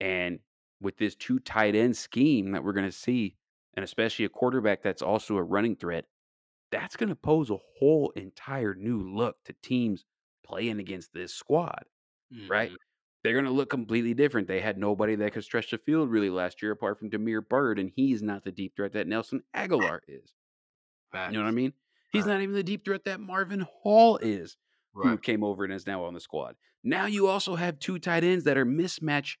And with this two tight end scheme that we're gonna see, and especially a quarterback that's also a running threat, that's gonna pose a whole entire new look to teams playing against this squad, right? Mhm. They're gonna look completely different. They had nobody that could stretch the field really last year apart from Damiere Byrd, and he's not the deep threat that Nelson Agholor is. You know what I mean? He's Right. not even the deep threat that Marvin Hall is, who came over and is now on the squad. Now you also have two tight ends that are mismatch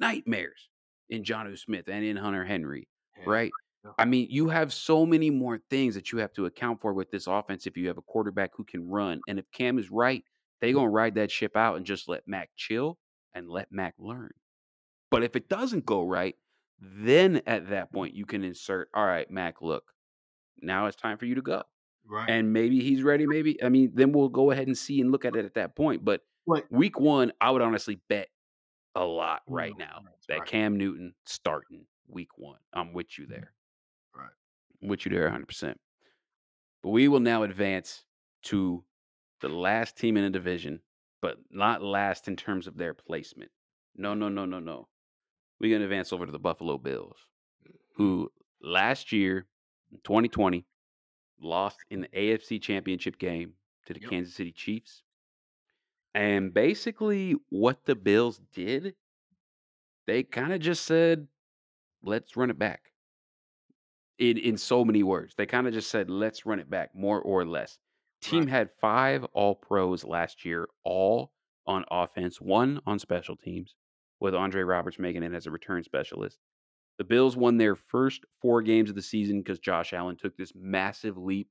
nightmares in Jonnu Smith and in Hunter Henry, Yeah. right? I mean, you have so many more things that you have to account for with this offense if you have a quarterback who can run. And if Cam is right, they're going to ride that ship out and just let Mac chill and let Mac learn. But if it doesn't go right, then at that point you can insert, all right, Mac, look, now it's time for you to go. Right. And maybe he's ready. Maybe I mean, then we'll go ahead and see and look at it at that point. But What? week one, I would honestly bet a lot right Mm, now that's that right. Cam Newton starting week one. I'm with you there. With you there 100. percent But we will now advance to the last team in the division, but not last in terms of their placement. No, no, no, no, no. We're gonna advance over to the Buffalo Bills, mm-hmm. who last year, in 2020, lost in the AFC Championship game to the Yep. Kansas City Chiefs. And basically, what the Bills did, they kind of just said, let's run it back. In in so many words. They kind of just said, "Let's run it back, more or less." Team Right. had five All Pros last year, all on offense, one on special teams, with Andre Roberts making it as a return specialist. The Bills won their first four games of the season because Josh Allen took this massive leap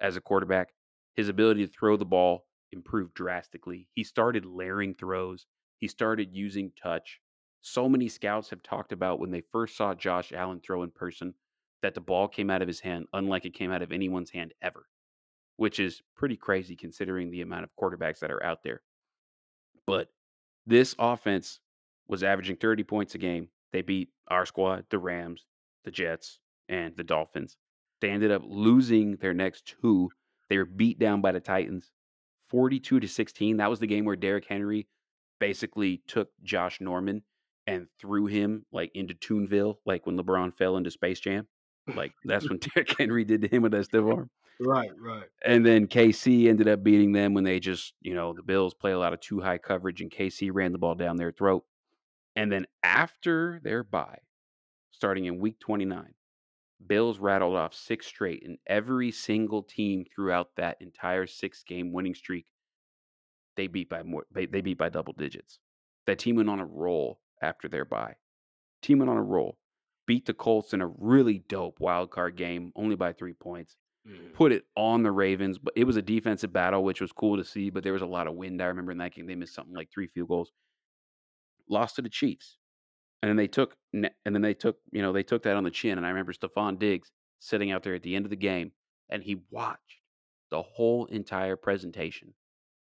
as a quarterback. His ability to throw the ball improved drastically. He started layering throws. He started using touch. So many scouts have talked about when they first saw Josh Allen throw in person that the ball came out of his hand unlike it came out of anyone's hand ever, which is pretty crazy considering the amount of quarterbacks that are out there. But this offense was averaging 30 points a game. They beat our squad, the Rams, the Jets, and the Dolphins. They ended up losing their next two. They were beat down by the Titans 42 to 16. That was the game where Derrick Henry basically took Josh Norman and threw him like into Toonville, like when LeBron fell into Space Jam. Like that's (laughs) when (laughs) Derrick Henry did to him with that stiff arm. Right, right. And then KC ended up beating them when they just, you know, the Bills play a lot of too high coverage and KC ran the ball down their throat. And then after their bye, starting in week 29, Bills rattled off six straight, and every single team throughout that entire six game winning streak, they beat by more they, they beat by double digits. That team went on a roll after their bye. Team went on a roll. Beat the Colts in a really dope wild card game, only by three points Mhm. put it on the Ravens, but it was a defensive battle, which was cool to see. But there was a lot of wind. I remember in that game they missed something like three field goals. Lost to the Chiefs, and then they took and then they took you know they took that on the chin. And I remember Stefon Diggs sitting out there at the end of the game, and he watched the whole entire presentation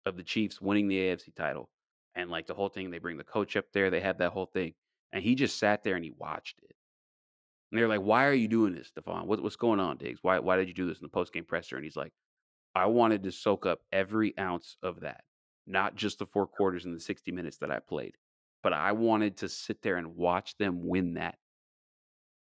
of the Chiefs winning the AFC title, and like the whole thing. They bring the coach up there. They have that whole thing, and he just sat there and he watched it. And they're like, "Why are you doing this, Stefon? What, what's going on, Diggs? Why why did you do this in the post game presser?" And he's like, "I wanted to soak up every ounce of that, not just the four quarters and the sixty minutes that I played, but I wanted to sit there and watch them win that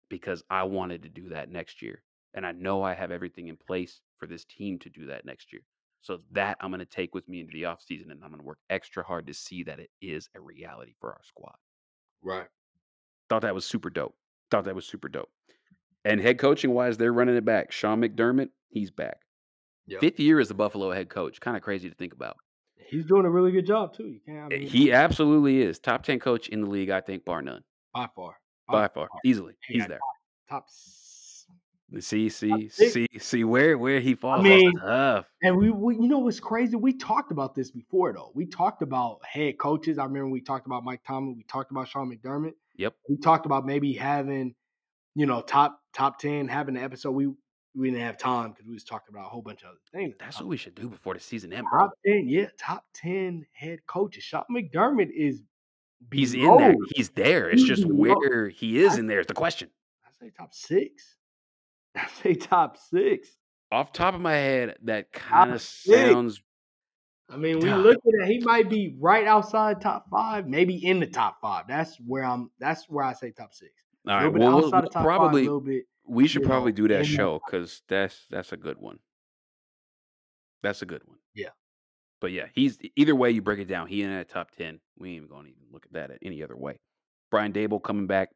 because I wanted to do that next year, and I know I have everything in place for this team to do that next year. So that I'm going to take with me into the offseason, and I'm going to work extra hard to see that it is a reality for our squad." Right. Thought that was super dope. Thought that was super dope. And head coaching wise, they're running it back. Sean McDermott, he's back. Yep. Fifth year as the Buffalo head coach. Kind of crazy to think about. He's doing a really good job too. You can't. I eh, mean, He absolutely is. Top 10 coach in the league, I think, bar none. by far, By far. Easily. He He's there. top. See, see, see, see where where he falls. mean, tough. And we, we, you know, what's crazy? We talked about this before, though. We talked about head coaches. I remember we talked about Mike Tomlin. We talked about Sean McDermott. Yep. We talked about maybe having, you know, top top ten, having an episode. We we didn't have time because we was talking about a whole bunch of other things. That's what we should do before the season ends, top ten, yeah, top ten head coaches. Sean McDermott is. He's in there. He's there. It's just where he is in there is the question. I say top six. (laughs) I say top six. Off top of my head, that kind of sounds I mean, we look at it. He might be right outside top five, maybe in the top five. That's where I'm. That's where I say top six. all right. Well, we'll, we'll probably five, a little bit. We should probably know, do that show because that's that's a good one. That's a good one. Yeah. But yeah, he's either way you break it down. He in that top ten. We ain't even going to even look at that at any other way. Brian Daboll coming back,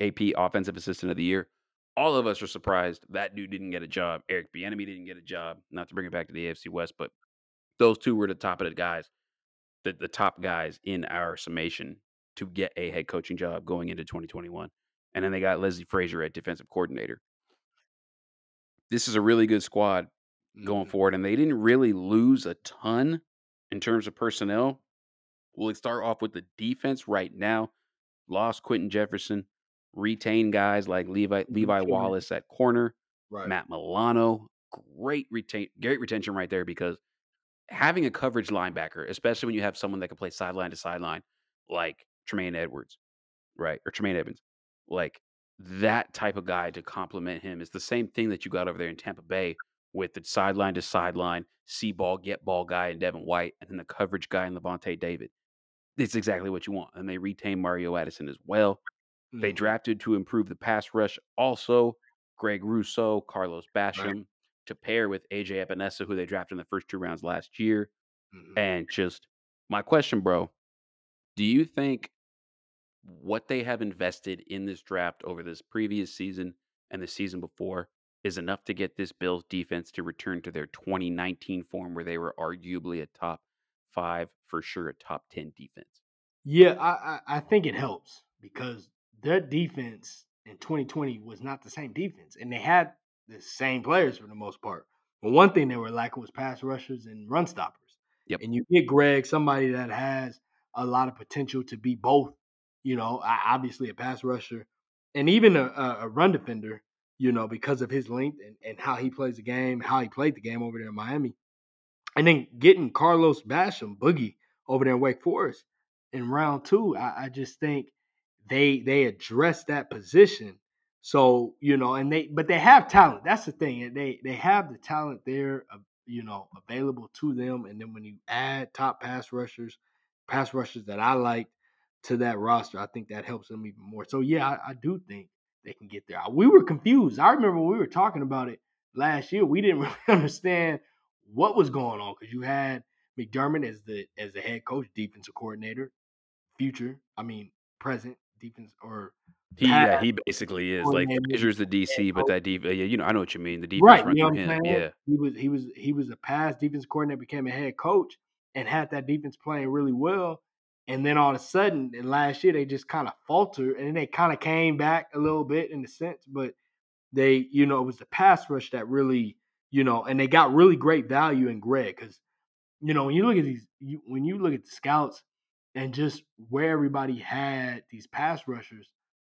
AP Offensive Assistant of the Year. All of us are surprised that dude didn't get a job. Eric Bieniemy didn't get a job. Not to bring it back to the AFC West, but those two were the top of the guys, the the top guys in our summation to get a head coaching job going into 2021. And then they got Leslie Frazier at defensive coordinator. This is a really good squad going Mhm. forward, and they didn't really lose a ton in terms of personnel. We'll start off with the defense right now. Lost Quentin Jefferson, retain guys like Levi Levi Wallace at corner, Right. Matt Milano. Great retain great retention right there because having a coverage linebacker, especially when you have someone that can play sideline to sideline, like Tremaine Edwards, right? Or Tremaine Evans, like that type of guy to complement him is the same thing that you got over there in Tampa Bay with the sideline to sideline, see ball, get ball guy and Devin White, and then the coverage guy and Lavonte David. It's exactly what you want. And they retain Mario Addison as well. They Mhm. drafted to improve the pass rush. Also, Greg Rousseau, Carlos Basham to pair with AJ Epenesa, who they drafted in the first two rounds last year. Mhm. And just my question, bro, do you think what they have invested in this draft over this previous season and the season before is enough to get this Bills defense to return to their 2019 form where they were arguably a top five, for sure, a top 10 defense. Yeah, I, I, I think it helps because their defense in 2020 was not the same defense, and they had the same players for the most part. But one thing they were lacking was pass rushers and run stoppers. Yep. And you get Greg, somebody that has a lot of potential to be both, you know, obviously a pass rusher and even a, a run defender, you know, because of his length and, and how he plays the game, how he played the game over there in Miami. And then getting Carlos Basham, Boogie, over there in Wake Forest in round two, I, I just think they they address that position. So you know, and they but they have talent. That's the thing. They they have the talent there, uh, you know, available to them. And then when you add top pass rushers, pass rushers that I like to that roster, I think that helps them even more. So yeah, I, I do think they can get there. We were confused. I remember when we were talking about it last year. We didn't (laughs) really understand what was going on because you had McDermott as the as the head coach, defensive coordinator, future. I mean, present defense or he yeah he basically is like Frazier's the DC, but that deep yeah you know I know what you mean the defense right, you know him saying? yeah he was he was he was a past defense coordinator, became a head coach, and had that defense playing really well. And then all of a sudden, in last year, they just kind of faltered, and then they kind of came back a little bit in a sense, but they, you know, it was the pass rush that really, you know, and they got really great value in Greg because, you know, when you look at these, you, when you look at the scouts and just where everybody had these pass rushers,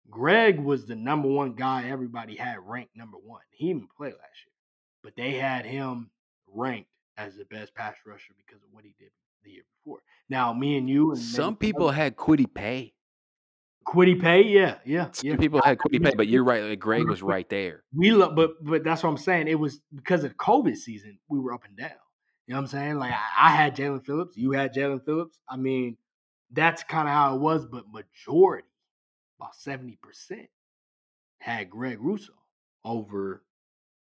Greg was the number one guy everybody had ranked number one. He even played last year, but they had him ranked as the best pass rusher because of what he did the year before. Now, me and you and some people had Kwity Paye. Kwity Paye, yeah, yeah, some yeah. people had Kwity Paye, but you're right like Greg was (laughs) right there We love, but but that's what I'm saying. It was because of COVID season. We were up and down. You know what I'm saying? Like I, I had Jaelan Phillips, you had Jaelan Phillips. I mean, that's kind of how it was. But majority, seventy percent, had Greg Rousseau over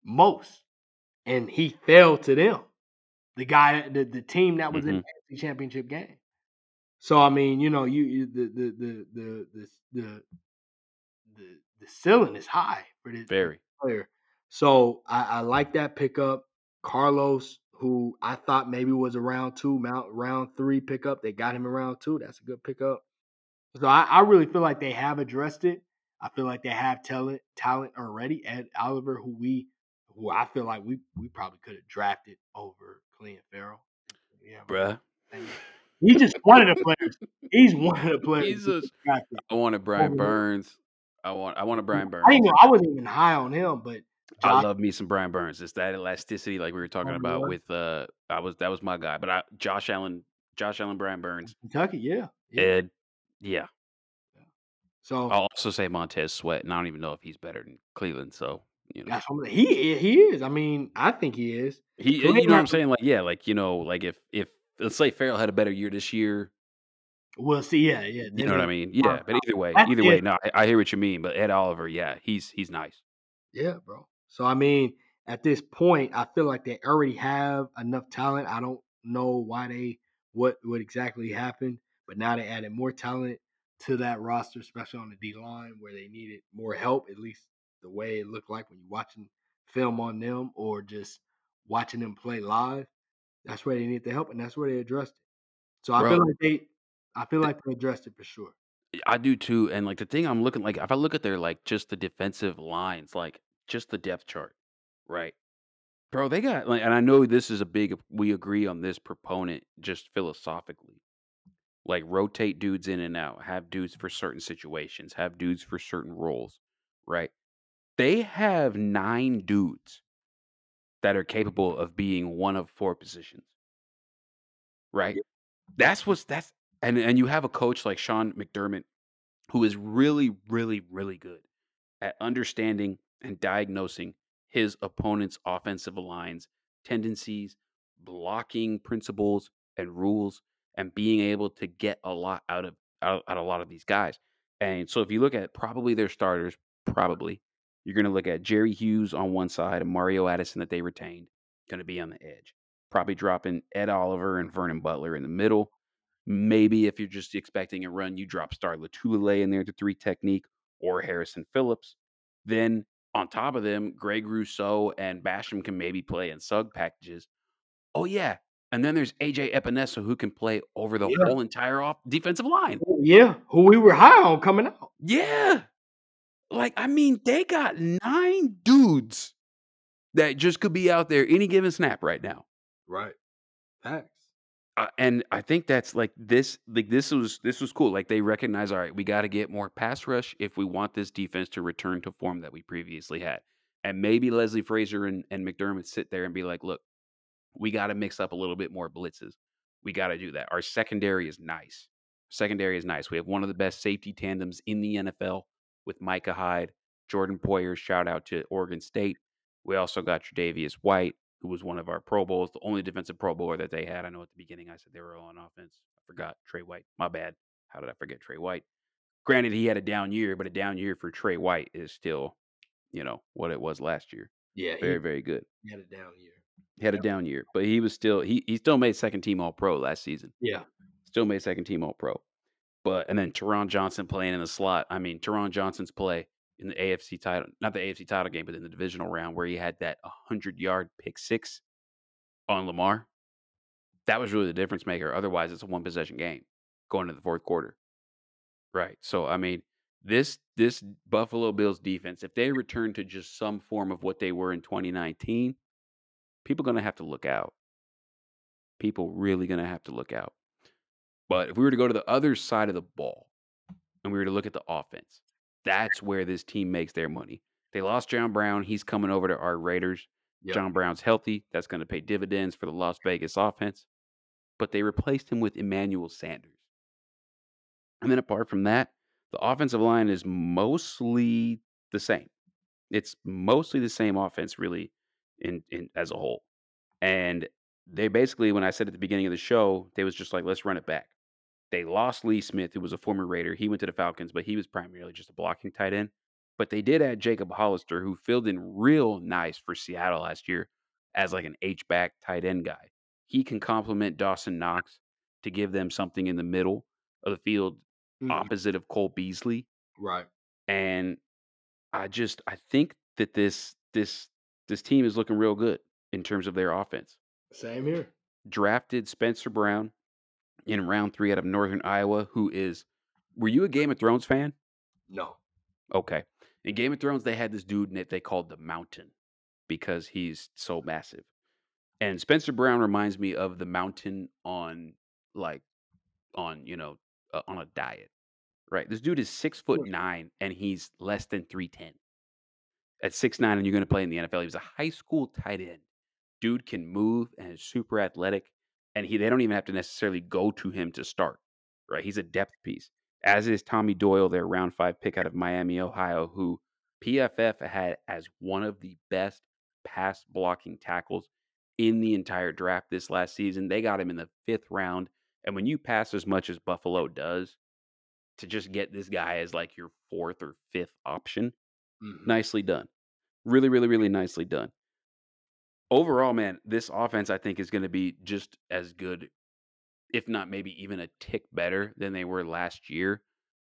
most, and he fell to them. The guy, the, the team that was in Mhm. the championship game. So I mean, you know, you, you the, the the the the the the the ceiling is high for this very player. So I, I like that pickup. Carlos, who I thought maybe was a round two, mount round three pickup. They got him in round two. That's a good pickup. So I, I really feel like they have addressed it. I feel like they have talent talent already. Ed Oliver, who we who I feel like we we probably could have drafted over Clelin Ferrell. Yeah, bruh He's just one of the players. He's one of the (laughs) players. a I wanted Brian. Burns I want I wanted Brian Burns I didn't know I wasn't even high on him, but I love me some Brian Burns. It's that elasticity, like we were talking over about with uh, I was that was my guy. But I, Josh Allen, Josh Allen, Brian Burns, Kentucky, yeah, yeah. Ed, yeah. So I'll also say Montez Sweat, and I don't even know if he's better than Clelin. So you know, he he is. I mean, I think he is. he, Clelin you know what I'm saying? Like, yeah, like you know, like if if let's say Ferrell had a better year this year, We'll see. Yeah, yeah. you know what I mean? Yeah. But either way, either way, no, I, I hear what you mean. But Ed Oliver, yeah, he's he's nice. Yeah, bro. So I mean, at this point, I feel like they already have enough talent. I don't know why they what what exactly happened, but now they added more talent to that roster, especially on the D line where they needed more help. At least the way it looked like when you're watching film on them or just watching them play live. That's where they need the help, and that's where they addressed it. So I Bro. feel like they, I feel like they addressed it for sure. I do too. And like the thing I'm looking like, if I look at their like just the defensive lines, like just the depth chart, right? Bro, they got like, and I know this is a big, we agree on this proponent just philosophically. Like rotate dudes in and out, have dudes for certain situations, have dudes for certain roles, right? They have nine dudes that are capable of being one of four positions, right? That's what's that's and and you have a coach like Sean McDermott who is really, really, really good at understanding and diagnosing his opponent's offensive lines, tendencies, blocking principles and rules, and being able to get a lot out of out, out of a lot of these guys. And so if you look at probably their starters, probably you're going to look at Jerry Hughes on one side and Mario Addison that they retained, going to be on the edge. Probably dropping Ed Oliver and Vernon Butler in the middle. Maybe if you're just expecting a run, you drop Star Lotulelei in there to three technique or Harrison Phillips. Then on top of them, Greg Rousseau and Basham can maybe play in sub packages. Oh yeah, and then there's AJ Epenesa who can play over the Yeah. whole entire off defensive line. Yeah, who we were high on coming out. Yeah. Like, I mean, they got nine dudes that just could be out there any given snap right now. Right. Facts. Uh, and I think that's like this like this was this was cool. Like they recognize, all right, we got to get more pass rush if we want this defense to return to form that we previously had. And maybe Leslie Frazier and, and McDermott sit there and be like, look, we got to mix up a little bit more blitzes. We got to do that. Our secondary is nice. Secondary is nice. We have one of the best safety tandems in the NFL with Micah Hyde, Jordan Poyer. Shout out to Oregon State. We also got Tre'Davious White, who was one of our Pro Bowls, the only defensive Pro Bowler that they had. I know at the beginning I said they were all on offense. I forgot Trey White. My bad. How did I forget Trey White? Granted, he had a down year, but a down year for Trey White is still, you know, what it was last year. Yeah, Very, he, very good. he had a down year. He had a down year, but he was still he he still made second team All Pro last season. Yeah. Still made second team All Pro. But and then Taron Johnson playing in the slot. I mean, Taron Johnson's play in the AFC title, not the AFC title game, but in the divisional round where he had that 100 yard pick six on Lamar. That was really the difference maker. Otherwise, it's a one possession game going to the fourth quarter. Right. So I mean, this this Buffalo Bills defense, if they return to just some form of what they were in 2019, people are going to have to look out. People really going to have to look out. But if we were to go to the other side of the ball and we were to look at the offense, that's where this team makes their money. They lost John Brown. He's coming over to our Raiders. Yep. John Brown's healthy. That's going to pay dividends for the Las Vegas offense. But they replaced him with Emmanuel Sanders. And then apart from that, the offensive line is mostly the same. It's mostly the same offense, really, in, in as a whole. And they basically, when I said at the beginning of the show, they was just like, let's run it back. They lost Lee Smith, who was a former Raider. He went to the Falcons, but he was primarily just a blocking tight end. But they did add Jacob Hollister, who filled in real nice for Seattle last year as like an H back tight end guy. He can complement Dawson Knox to give them something in the middle of the field Mhm. opposite of Cole Beasley. Right. And I just I think that this this this team is looking real good in terms of their offense. Same here. Drafted Spencer Brown in round three out of Northern Iowa, who is were you a Game of Thrones fan? No. Okay. In Game of Thrones, they had this dude that they called the Mountain because he's so massive. And Spencer Brown reminds me of the Mountain on like on you know uh, on a diet, right? This dude is six foot nine and he's less than three ten. At six nine, and you're going to play in the NFL. He was a high school tight end. Dude can move and is super athletic, and he they don't even have to necessarily go to him to start, right? He's a depth piece as is Tommy Doyle, their round five pick out of Miami, Ohio, who PFF had as one of the best pass blocking tackles in the entire draft this last season. They got him in the fifth round. And when you pass as much as Buffalo does, to just get this guy as like your fourth or fifth option, Mhm. nicely done. Really, really, really nicely done. Overall, man, this offense I think is going to be just as good, if not maybe even a tick better than they were last year.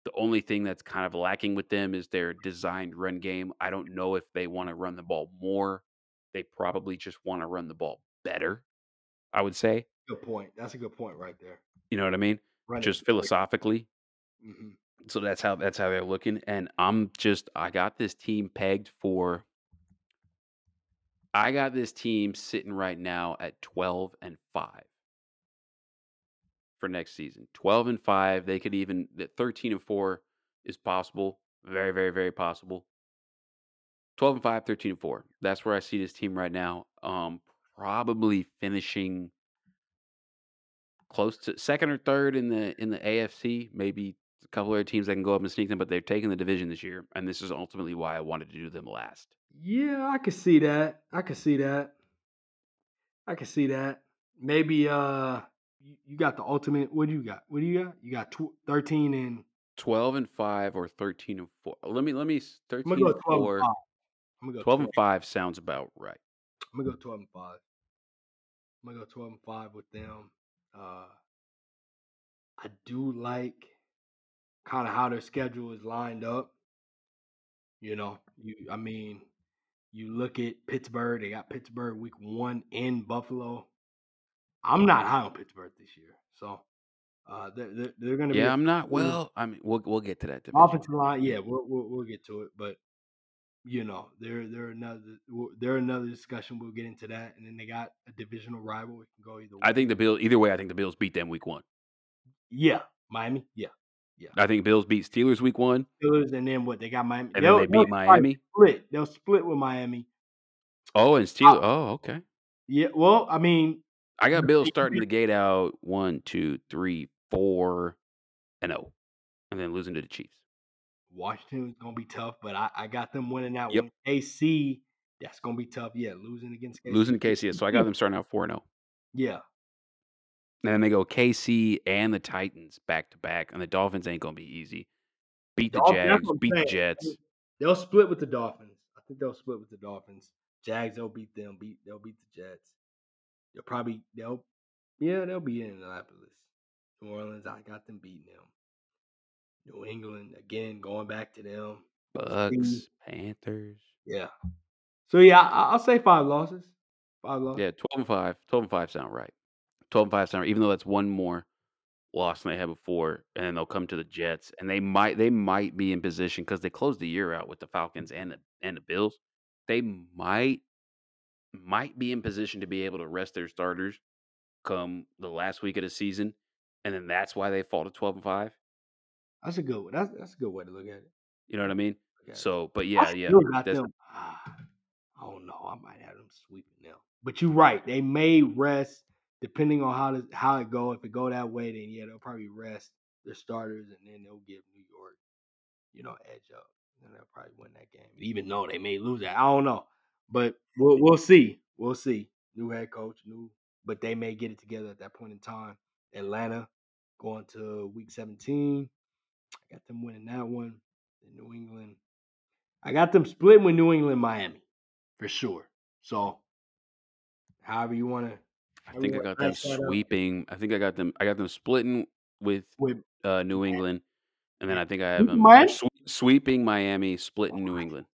The only thing that's kind of lacking with them is their designed run game. I don't know if they want to run the ball more. They probably just want to run the ball better, I would say. Good point. That's a good point right there. You know what I mean? Run Just philosophically. Mhm. So that's how that's how they're looking. And I'm just I got this team pegged for I got this team sitting right now at 12 and 5 for next season. 12 and 5. They could even the 13 and 4 is possible. Very, very, very possible. 12 and 5, 13 and 4. That's where I see this team right now. Um probably finishing close to second or third in the in the AFC. Maybe a couple other teams that can go up and sneak them, but they're taking the division this year, and this is ultimately why I wanted to do them last. Yeah, I could see that. I could see that. I could see that. Maybe uh you, got the ultimate what do you got? What do you got? You got tw- 13 and Twelve and five or thirteen and four. Let me let me s- I'm thirteen gonna go 12 four. and 5. I'm gonna go 12 12. and five sounds about right. I'm gonna go 12 and 5. I'm gonna go 12 and 5 with them. Uh I do like kind of how their schedule is lined up. You know, you I mean, you look at Pittsburgh. They got Pittsburgh week one in Buffalo. I'm not high on Pittsburgh this year, so uh, they're they're, they're going to be Yeah, I'm not. Well, I mean, we'll we'll get to that division. offensive line. Yeah, we'll, we'll we'll get to it, but you know, they're they're another they're another discussion. We'll get into that, and then they got a divisional rival. It can go either way. I think the Bills. Either way, I think the Bills beat them week one. Yeah, Miami. Yeah, I think Bills beat Steelers week one, Steelers, and then what they got Miami. and then They'll, they they'll beat Miami. split. They'll split with Miami. Oh, and Steelers. Oh, okay. Yeah, well, I mean, I got Bills starting the gate out one, two, three, four, and oh, and then losing to the Chiefs. Washington's gonna be tough, but I, I got them winning that Yep. one. AC, that's gonna be tough. Yeah, losing against KC. Losing to KC. So I got them starting out four and zero. Yeah, And then they go KC and the Titans back to back, and the Dolphins ain't gonna be easy. Beat the Dolphins. Jags, beat the. Jets. They'll split with the Dolphins. I think they'll split with the Dolphins. Jags, they'll beat them. Beat they'll beat the Jets. They'll probably they'll yeah they'll be in Indianapolis. New Orleans, I got them beating them. New England again going back to them. Bucks, Panthers. Yeah. So yeah, I, I'll say five losses. Five losses. Yeah, twelve and five. Twelve and five sound right. Twelve and five sound right, even though that's one more loss than they had before, and then they'll come to the Jets, and they might they might be in position because they closed the year out with the Falcons and the and the Bills. They might might be in position to be able to rest their starters come the last week of the season, and then that's why they fall to twelve and five. That's a good one. That's that's a good way to look at it. You know what I mean? It. So, but yeah, yeah, that's. Ah, I don't know. I might have them sweeping them. But you're right. They may rest depending on how the, how it go. If it go that way, then yeah, they'll probably rest their starters, and then they'll give New York, you know, edge up, and they'll probably win that game. Even though they may lose that, I don't know. But we'll we'll see. We'll see. New head coach, new, but they may get it together at that point in time. Atlanta going to week 17. I got them winning that one. And New England. I got them splitting with New England, Miami, for sure. So, however you want to, I think I got them um sweeping. I think I got them. I got them splitting with with uh, New England, and then I think I have them uh, Miami? swe- sweeping Miami, splitting New England,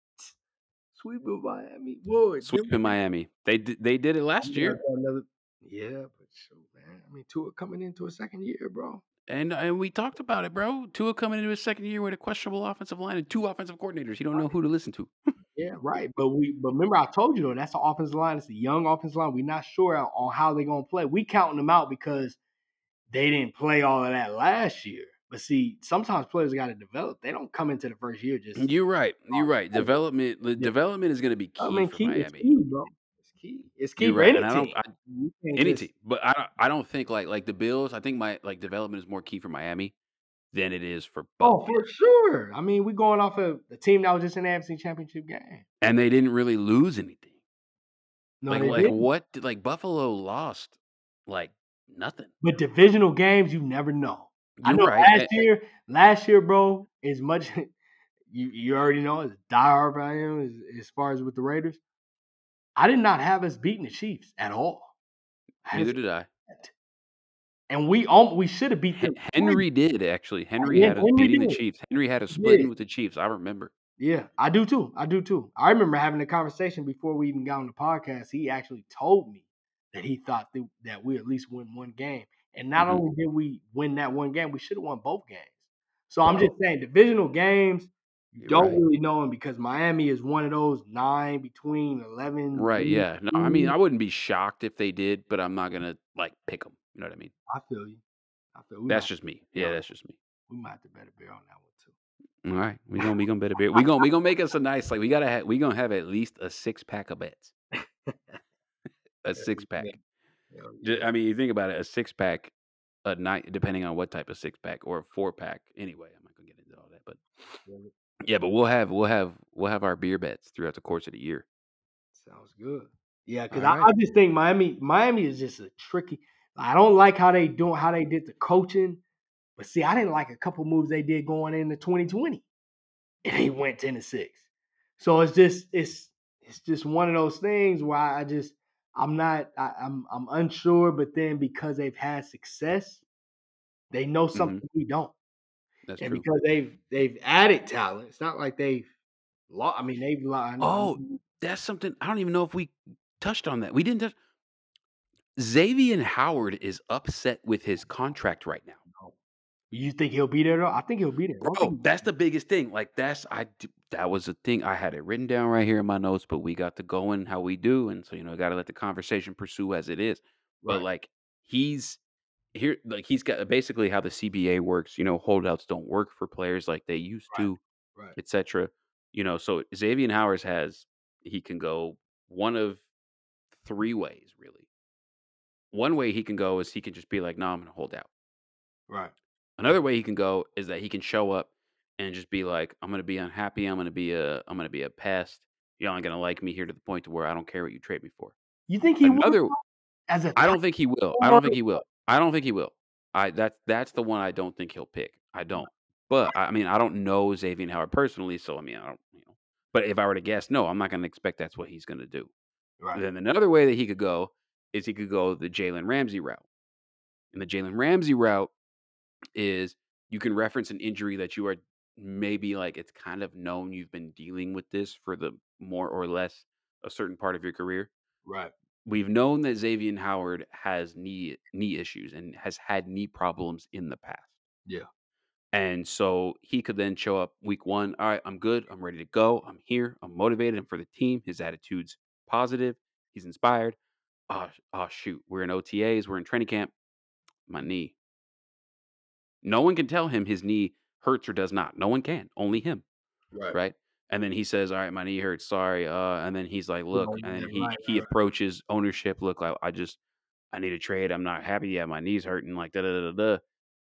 sweeping Miami. Whoa, sweeping Miami. They did. They did it last year, Another, yeah, but shoot, man. I mean, Tua coming into a second year, bro. and uh, and we talked about it, bro. Tua coming into his second year with a questionable offensive line and two offensive coordinators. You don't know who to listen to. (laughs) Yeah, right. But we, but remember, I told you though, that's the offensive line. It's a young offensive line. We're not sure on how they're gonna play. We counting them out because they didn't play all of that last year. But see, sometimes players got to develop. They don't come into the first year just. You're right. You're right. Development. The Yeah. development is going to be key I mean, for key, it's Miami. key, bro. It's key. It's key You're for right, any team. I, any just- team, but I don't. I don't think like like the Bills. I think my like development is more key for Miami than it is for Oh, Buffalo. for sure. I mean, we're going off of the team that was just in the AFC Championship game. and they didn't really lose anything. No, like like what? did- Like Buffalo lost like nothing. But divisional games, you never know. I You're know right. last and- year, last year, bro, as much (laughs) you you already know as diehard I am as, as far as with the Raiders. I did not have us beating the Chiefs at all. Neither did I. and we um, we should have beat them. Henry did actually. Henry yeah, had us Henry beating the. Chiefs. Henry had us He splitting did. with the Chiefs. I remember. Yeah, I do too. I do too. I remember having a conversation before we even got on the podcast. He actually told me that he thought that, that we at least win one game. And not Mhm. only did we win that one game, we should have won both games. So I'm just saying, divisional games, you don't right. really know them because Miami is one of those nine between 11. Right. Yeah. No. I mean, I wouldn't be shocked if they did, but I'm not gonna like pick them. You know what I mean? I feel you. I feel we That's might, just me. Yeah. That's just me. we might have to bet a bear on that one too. All right, we gonna we gonna bet a beer. We gonna we gonna make us a nice like we gotta have we gonna have at least a six pack of bets. (laughs) a six pack. Hell Ju- yeah. I mean, you think about it, a six pack a night, depending on what type of six pack or a four pack. Anyway, I'm not gonna get into all that, but Yeah, but we'll have we'll have we'll have our beer bets throughout the course of the year. Sounds good. Yeah, because I, I just think Miami, Miami is just a tricky. I don't like how they doing how they did the coaching, but see, I didn't like a couple moves they did going into 2020, and they went 10 to six. So it's just it's it's just one of those things where I just I'm not I, I'm I'm unsure, but then because they've had success, they know something mm-hmm. we don't, That's and true. because they've they've added talent, it's not like they've lost. I mean, they've lied. Oh, mm-hmm. that's something I don't even know if we touched on that. We didn't touch. Xavier Howard is upset with his contract right now. Oh. You think he'll be there though? I think he'll be there. Bro, that's the biggest thing. Like that's I that was the thing. I had it written down right here in my notes, but we got to go going how we do, and so you know, got to let the conversation pursue as it is. But like he's here, like he's got basically how the CBA works. You know, holdouts don't work for players like they used Right. to, Right. etc. You know, so Xavier Howard has he can go one of three ways really. One way he can go is he can just be like, "No, I'm going to hold out." Right. Another way he can go is that he can show up and just be like, "I'm gonna be unhappy. I'm gonna be a. I'm gonna be a pest. You're only gonna like me here to the point to where I don't care what you trade me for." You think he will Another, as a I don't think he will. I don't think he will. I don't think he will. I that's that's the one I don't think he'll pick. I don't. But I mean, I don't know Xavier Howard personally, so I mean, I don't. You know. But if I were to guess, no, I'm not gonna expect that's what he's gonna do. Right. Then another way that he could go is he could go the Jalen Ramsey route. And the Jalen Ramsey route is you can reference an injury that you are maybe like it's kind of known you've been dealing with this for the more or less a certain part of your career. Right. We've known that Xavier Howard has knee knee issues and has had knee problems in the past. Yeah. And so he could then show up week one. All right, I'm good. I'm ready to go. I'm here. I'm motivated. And for the team, his attitude's positive. He's inspired. Oh, oh shoot. We're in OTAs. We're in training camp. My knee. No one can tell him his knee hurts or does not. No one can. Only him. Right. Right. And then he says, All right, my knee hurts. Sorry. Uh, and then he's like, Look, and then he, he approaches ownership. Look, I, I just, I need a trade. I'm not happy. Yeah, my knee's hurting. Like, da da da da. da.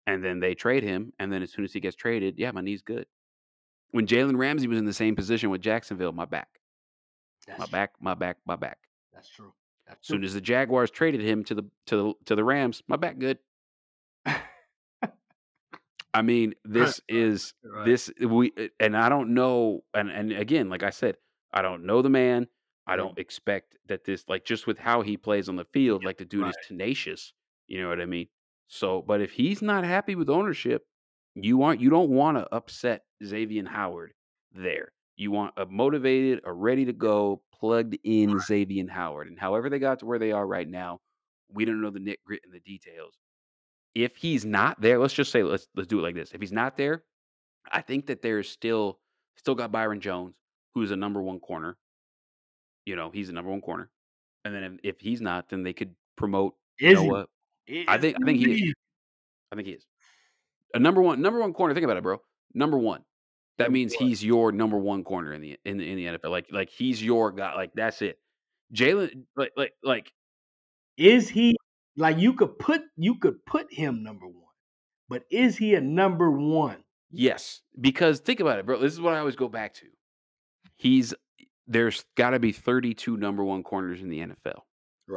And then they trade him. And then as soon as he gets traded, yeah, my knee's good. When Jalen Ramsey was in the same position with Jacksonville, my back, That's my true. back, my back, my back. That's true. As soon as the Jaguars traded him to the to the to the Rams, my back good. I mean, (laughs) this is Right. this we uh, and I don't know and and again, like I said, I don't know the man. I don't expect that this like just with how he plays on the field, like the dude is tenacious. You know what I mean? So, but if he's not happy with ownership, you want you don't want to upset Xavier Howard there. You want a motivated, a ready to go, plugged in Xavier Howard. And however they got to where they are right now, we don't know the nit grit and the details. If he's not there, let's just say let's let's do it like this. If he's not there, I think that there's still still got Byron Jones, who's a number one corner. You know, he's a number one corner. And then if, if he's not, then they could promote Is he? Noah. I think I think he is. I think he is. A number one number one corner. Think about it, bro. Number one. That means he's your number one corner in the in the in the NFL. Like like he's your guy. Like that's it. Jalen like like like Is he like you could put you could put him number one, but is he a number one? yes. Because think about it, bro. This is what I always go back to. He's there's got to be 32 number one corners in the NFL.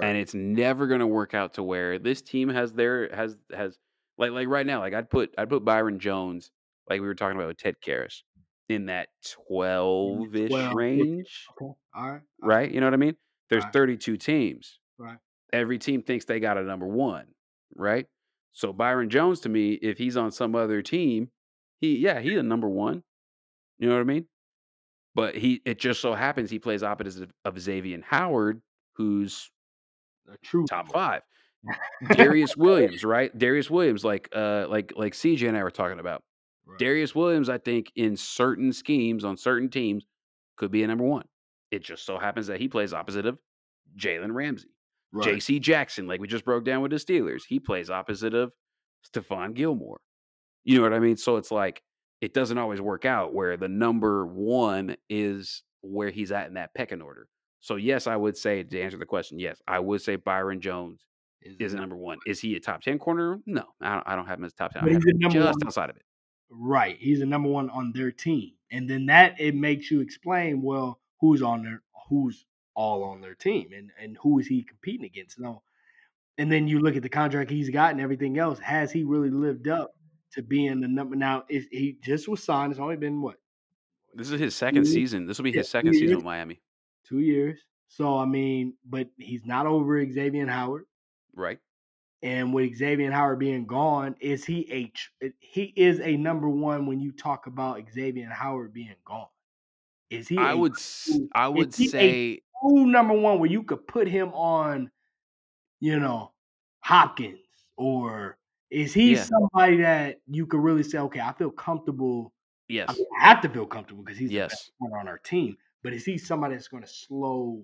and it's never going to work out to where this team has their has has like like right now like I'd put I'd put Byron Jones like we were talking about with Ted Karras in that 12ish 12, range Okay. All right. right you know what I mean there's Right. 32 teams Right. every team thinks they got a number 1 right so Byron Jones to me if he's on some other team he yeah he's a number 1 you know what I mean but he it just so happens he plays opposite of, of Xavier Howard who's A true top five. Darius (laughs) Williams, right? Darious Williams, like uh like like CJ and I were talking about. Right. Darious Williams, I think, in certain schemes on certain teams, could be a number one. It just so happens that he plays opposite of Jalen Ramsey. Right. JC Jackson, like we just broke down with the Steelers, he plays opposite of Stephon Gilmore. You know what I mean? So it's like it doesn't always work out where the number one is where he's at in that pecking order. So yes, I would say to answer the question, yes, I would say Byron Jones Is is number one. Is he a top ten corner? No, I don't, I don't have him as top ten. But he's number just one. outside of it. Right. He's the number one on their team. And then that it makes you explain, well, who's on their who's all on their team and, and who is he competing against? No. And then you look at the contract he's got and everything else. Has he really lived up to being the number now? Is he just was signed? It's only been what, This is his second season. This will be his second season with Miami, two years. So I mean, but he's not over Xavier Howard. right? And with Xavier Howard being gone, is he a eh, he is a number one when you talk about Xavier Howard being gone? Is he? I a would true- I would say true number one where you could put him on, you know, Hopkins, or is he Yeah. somebody that you could really say, okay, I feel comfortable. I, yes. mean, I have to feel comfortable because he's the best Yes. on our team. But is he somebody that's going to slow?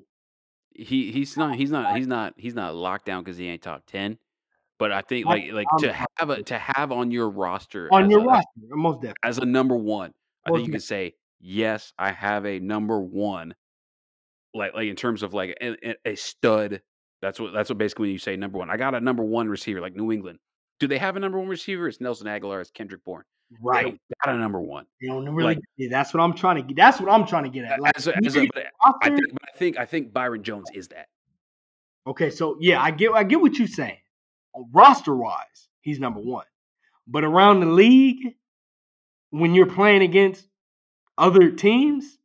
He he's not he's not he's not he's not locked down because he ain't top ten. But I think like like I'm to have a to have on your roster on as your a, roster, most definitely. as a number one, I Most think you can say yes, I have a number one. Like like in terms of like a, a- stud. That's what that's what basically when you say number one. I got a number one receiver like New England. Do they have a number one receiver? It's Nelson Agholor. It's Kendrick Bourne. Right. got a number one. They don't really. like- yeah, that's what I'm trying to get. That's what I'm trying to get at. Like, As a, as a, get but a I think I think I think Byron Jones is that. Okay, so yeah, I get I get what you're saying. Roster wise, he's number one. But around the league, when you're playing against other teams,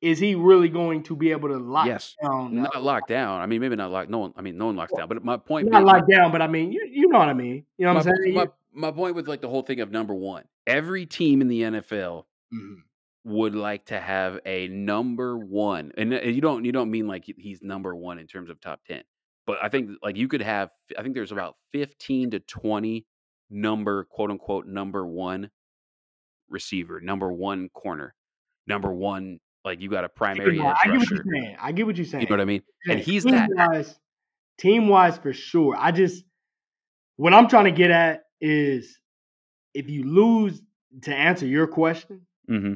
is he really going to be able to lock yes. down? Not locked down. I mean, maybe not locked. No one. I mean, no one locks down. But my point. not being- locked down, but I mean, you, you know what I mean. You know my, what I'm saying? my, my point with like the whole thing of number one. Every team in the NFL Mhm. would like to have a number one, and uh, you don't you don't mean like he's number one in terms of top ten, but I think like you could have. I think there's about fifteen to twenty number quote unquote number one receiver, number one corner, number one like you got a primary I get what you're saying. I get what you're saying. You know what I mean? And he's that. team-wise, team-wise for sure. I just what I'm trying to get at is if you lose to answer your question, hmm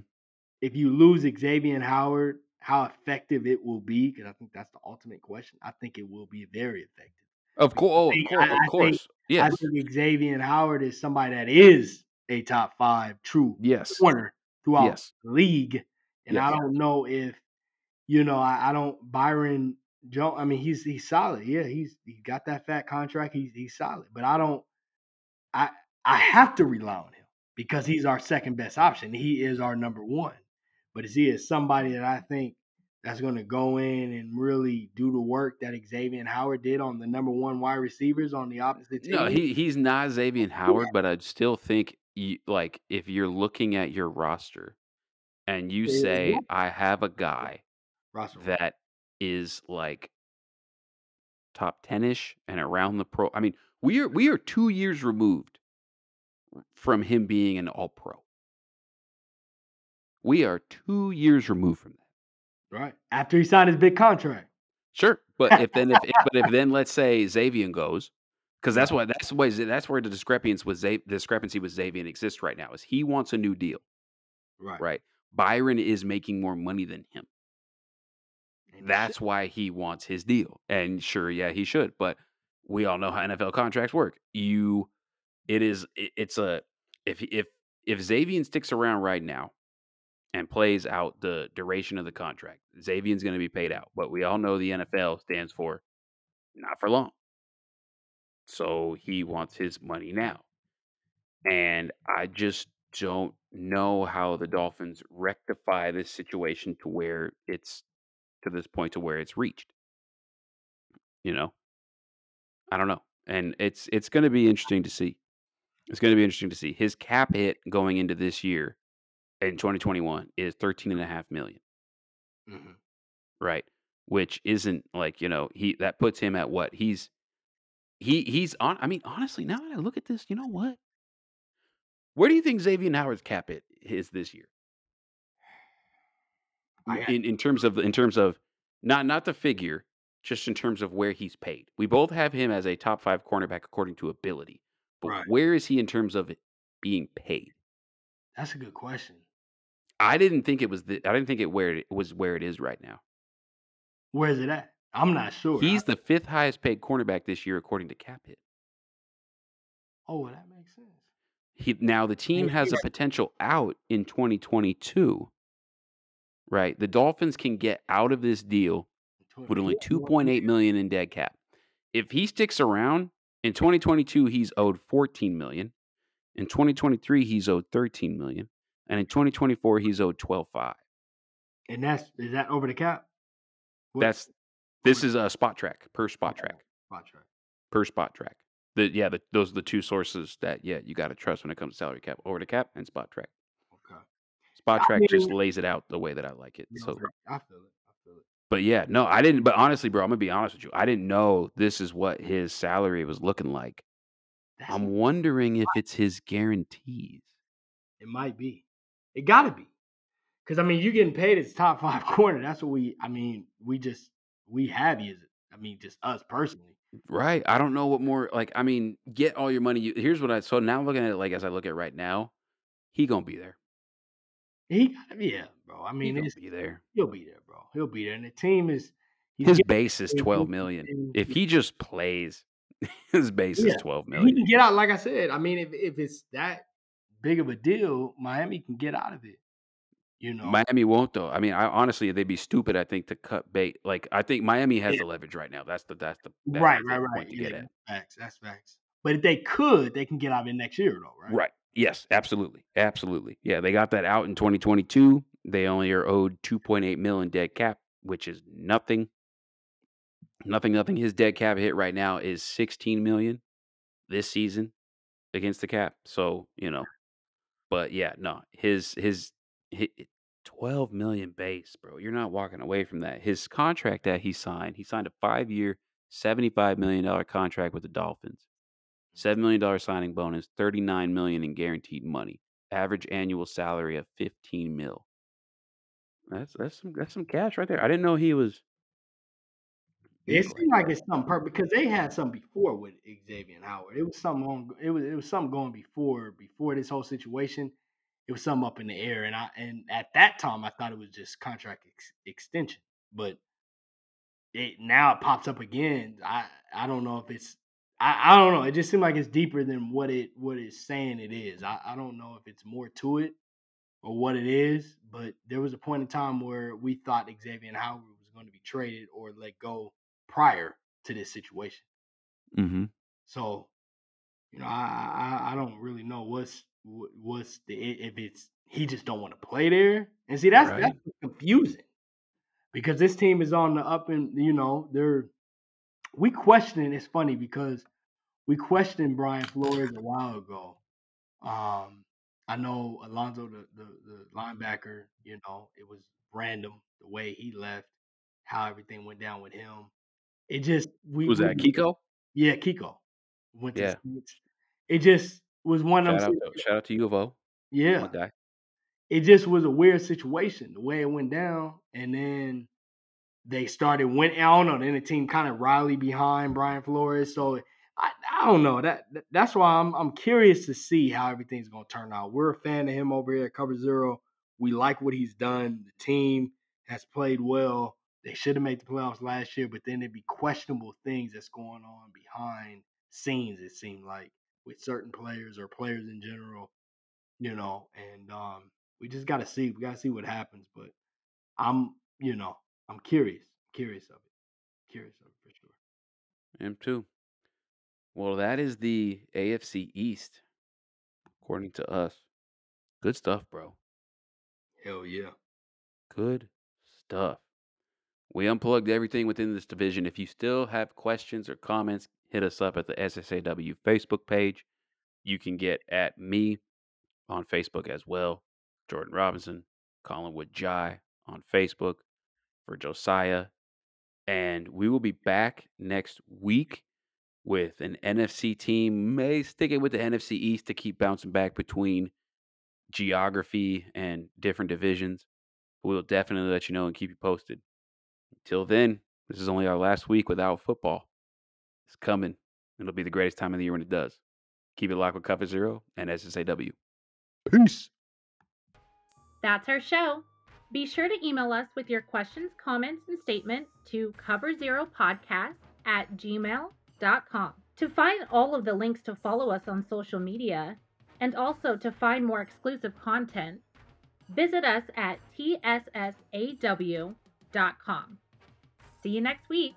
if you lose Xavier and Howard, how effective it will be, because I think that's the ultimate question. I think it will be very effective. Of course, oh, of course, I- I of think- course. Yes, I think Xavier Howard is somebody that is a top five true yes, corner throughout yes. the league. And I don't know if, you know, I, I don't Byron Jones. I mean, he's he's solid. Yeah, he's he got that fat contract. He's he's solid. But I don't. I I have to rely on him because he's our second best option. He is our number one. But is he is somebody that I think that's going to go in and really do the work that Xavier Howard did on the number one wide receivers on the opposite team? No, he he's not Xavier Howard, but I still think you, like if you're looking at your roster and you say yeah. I have a guy Russell. that is like top 10ish and around the pro. I mean, we are we are 2 years removed from him being an all pro. We are 2 years removed from that. right after he signed his big contract. Sure, but if then if, if but if then let's say Xavier goes, because that's what that's why that's where the discrepancy with Xav, discrepancy with Xavier exists right now is he wants a new deal, Right. right? Byron is making more money than him. And That's why he wants his deal, and sure, yeah, he should. But we all know how NFL contracts work. You, it is it- it's a if if if Xavier sticks around right now and plays out the duration of the contract, Xavier's going to be paid out. But we all know the NFL stands for not for long. So he wants his money now. And I just don't know how the Dolphins rectify this situation to where it's to this point to where it's reached. You know? I don't know. And it's it's going to be interesting to see. It's going to be interesting to see. His cap hit going into this year in 2021 is 13 and a half million, Mhm. right? Which isn't like, you know, he that puts him at what? He's he he's on I mean, honestly, now that I look at this, you know what? Where do you think Xavier Howard's cap hit is this year? In in terms of in terms of not not the figure, just in terms of where he's paid. We both have him as a top five cornerback according to ability, but Right. where is he in terms of it being paid? That's a good question. I didn't think it was. The, I didn't think it where it was where it is right now. Where is it at? I'm not sure. He's the fifth highest paid cornerback this year according to cap hit. oh, well, that makes sense. He now the team has a potential out in 2022. Right, the Dolphins can get out of this deal with only 2.8 million in dead cap. If he sticks around in 2022, he's owed 14 million. In 2023, he's owed 13 million, and in 2024, he's owed 12.5. And that's is that over the cap? What- That's this is a Spotrac per Spotrac spot track. per Spotrac. The yeah, the, those are the two sources that yeah you got to trust when it comes to salary cap over the cap and Spotrac. Okay. Spotrac I just lays it out the way that I like it. So. I feel it. I feel it. but yeah, no, I didn't. But honestly, bro, I'm gonna be honest with you. I didn't know this is what his salary was looking like. That's I'm wondering if it's his guarantees. it. Might be. It got to be. Because I mean, you're getting paid as top five (laughs) corner. That's what we. I mean, we just we have you. I mean, just us personally. Right. I don't know what more like I mean, get all your money. You, here's what I so now looking at it like as I look at it right now, he gonna be there. He got yeah, bro. I mean, he'll be there. he'll be there, bro. He'll be there, and the team is. (laughs) His base is twelve million. twelve he's million. getting- If he just plays, his base Yeah, is twelve million. he can get out. Like I said, I mean, if if it's that big of a deal, Miami can get out of it. You know, Miami won't though. I mean, I honestly they'd be stupid, I think, to cut bait. Like I think Miami has Yeah. the leverage right now. That's the that's the that's right, the right, right. Yeah, at. that's facts. That's facts. But if they could, they can get out of it next year, though, right? Right. Yes, absolutely. Absolutely. Yeah, they got that out in 2022. They only are owed 2.8 million dead cap, which is nothing. Nothing, nothing. His dead cap hit right now is 16 million this season against the cap. So, you know, but yeah, no, his his, hi 12 million base, bro. You're not walking away from that. His contract that he signed, he signed a five year, $75 million contract with the Dolphins. Mm-hmm. $7 million signing bonus, 39 million in guaranteed money. Average annual salary of 15 mil. That's that's some that's some cash right there. I didn't know he was It seemed like it's something perfect because they had something before with Xavier Howard. It was something on. It was it was something going before before this whole situation. It was something up in the air, and I and at that time I thought it was just contract ex- extension, but it now it pops up again. I I don't know if it's I, I don't know. It just seemed like it's deeper than what it what it's saying it is. I, I don't know if it's more to it or what it is, but there was a point in time where we thought Xavier Howard was going to be traded or let go prior to this situation. Mm-hmm. So, you know, I I, I don't really know what's what's the if it's he just don't want to play there. And see, that's Right. that's confusing because this team is on the up and you know they're we questioning. It's funny because we questioned Brian Flores a while ago. Um, I know Alonso, the, the the linebacker. You know, it was random the way he left, how everything went down with him. It just we Was we that Kiko? yeah, Kiko went to Yeah. It just was one of Shout them. out to shout out to U of O. Yeah, it just was a weird situation the way it went down, and then they started went. I don't know. Then the team kind of rallied behind Brian Flores. So I, I don't know. That that- that's why I'm I'm curious to see how everything's gonna turn out. We're a fan of him over here at Cover Zero. We like what he's done. The team has played well. They should have made the playoffs last year, but then there'd be questionable things that's going on behind scenes. It seemed like with certain players or players in general, you know. And um, we just got to see. We got to see what happens. But I'm, you know, I'm curious. Curious of it. Curious of it for sure. Him too. Well, that is the AFC East, according to us. Good stuff, bro. Hell yeah. Good stuff. We unplugged everything within this division. If you still have questions or comments, hit us up at the SSAW Facebook page. You can get at me on Facebook as well, Jordan Robinson, Collinwood Jai on Facebook for Josiah. And we will be back next week with an NFC team, may stick it with the NFC East to keep bouncing back between geography and different divisions. We'll definitely let you know and keep you posted. Until then, this is only our last week without football. It's coming. It'll be the greatest time of the year when it does. Keep it locked with Cover Zero and SSAW. Peace. That's our show. Be sure to email us with your questions, comments, and statements to coverzeropodcast at gmail.com. To find all of the links to follow us on social media and also to find more exclusive content, visit us at tssaw.com. See you next week.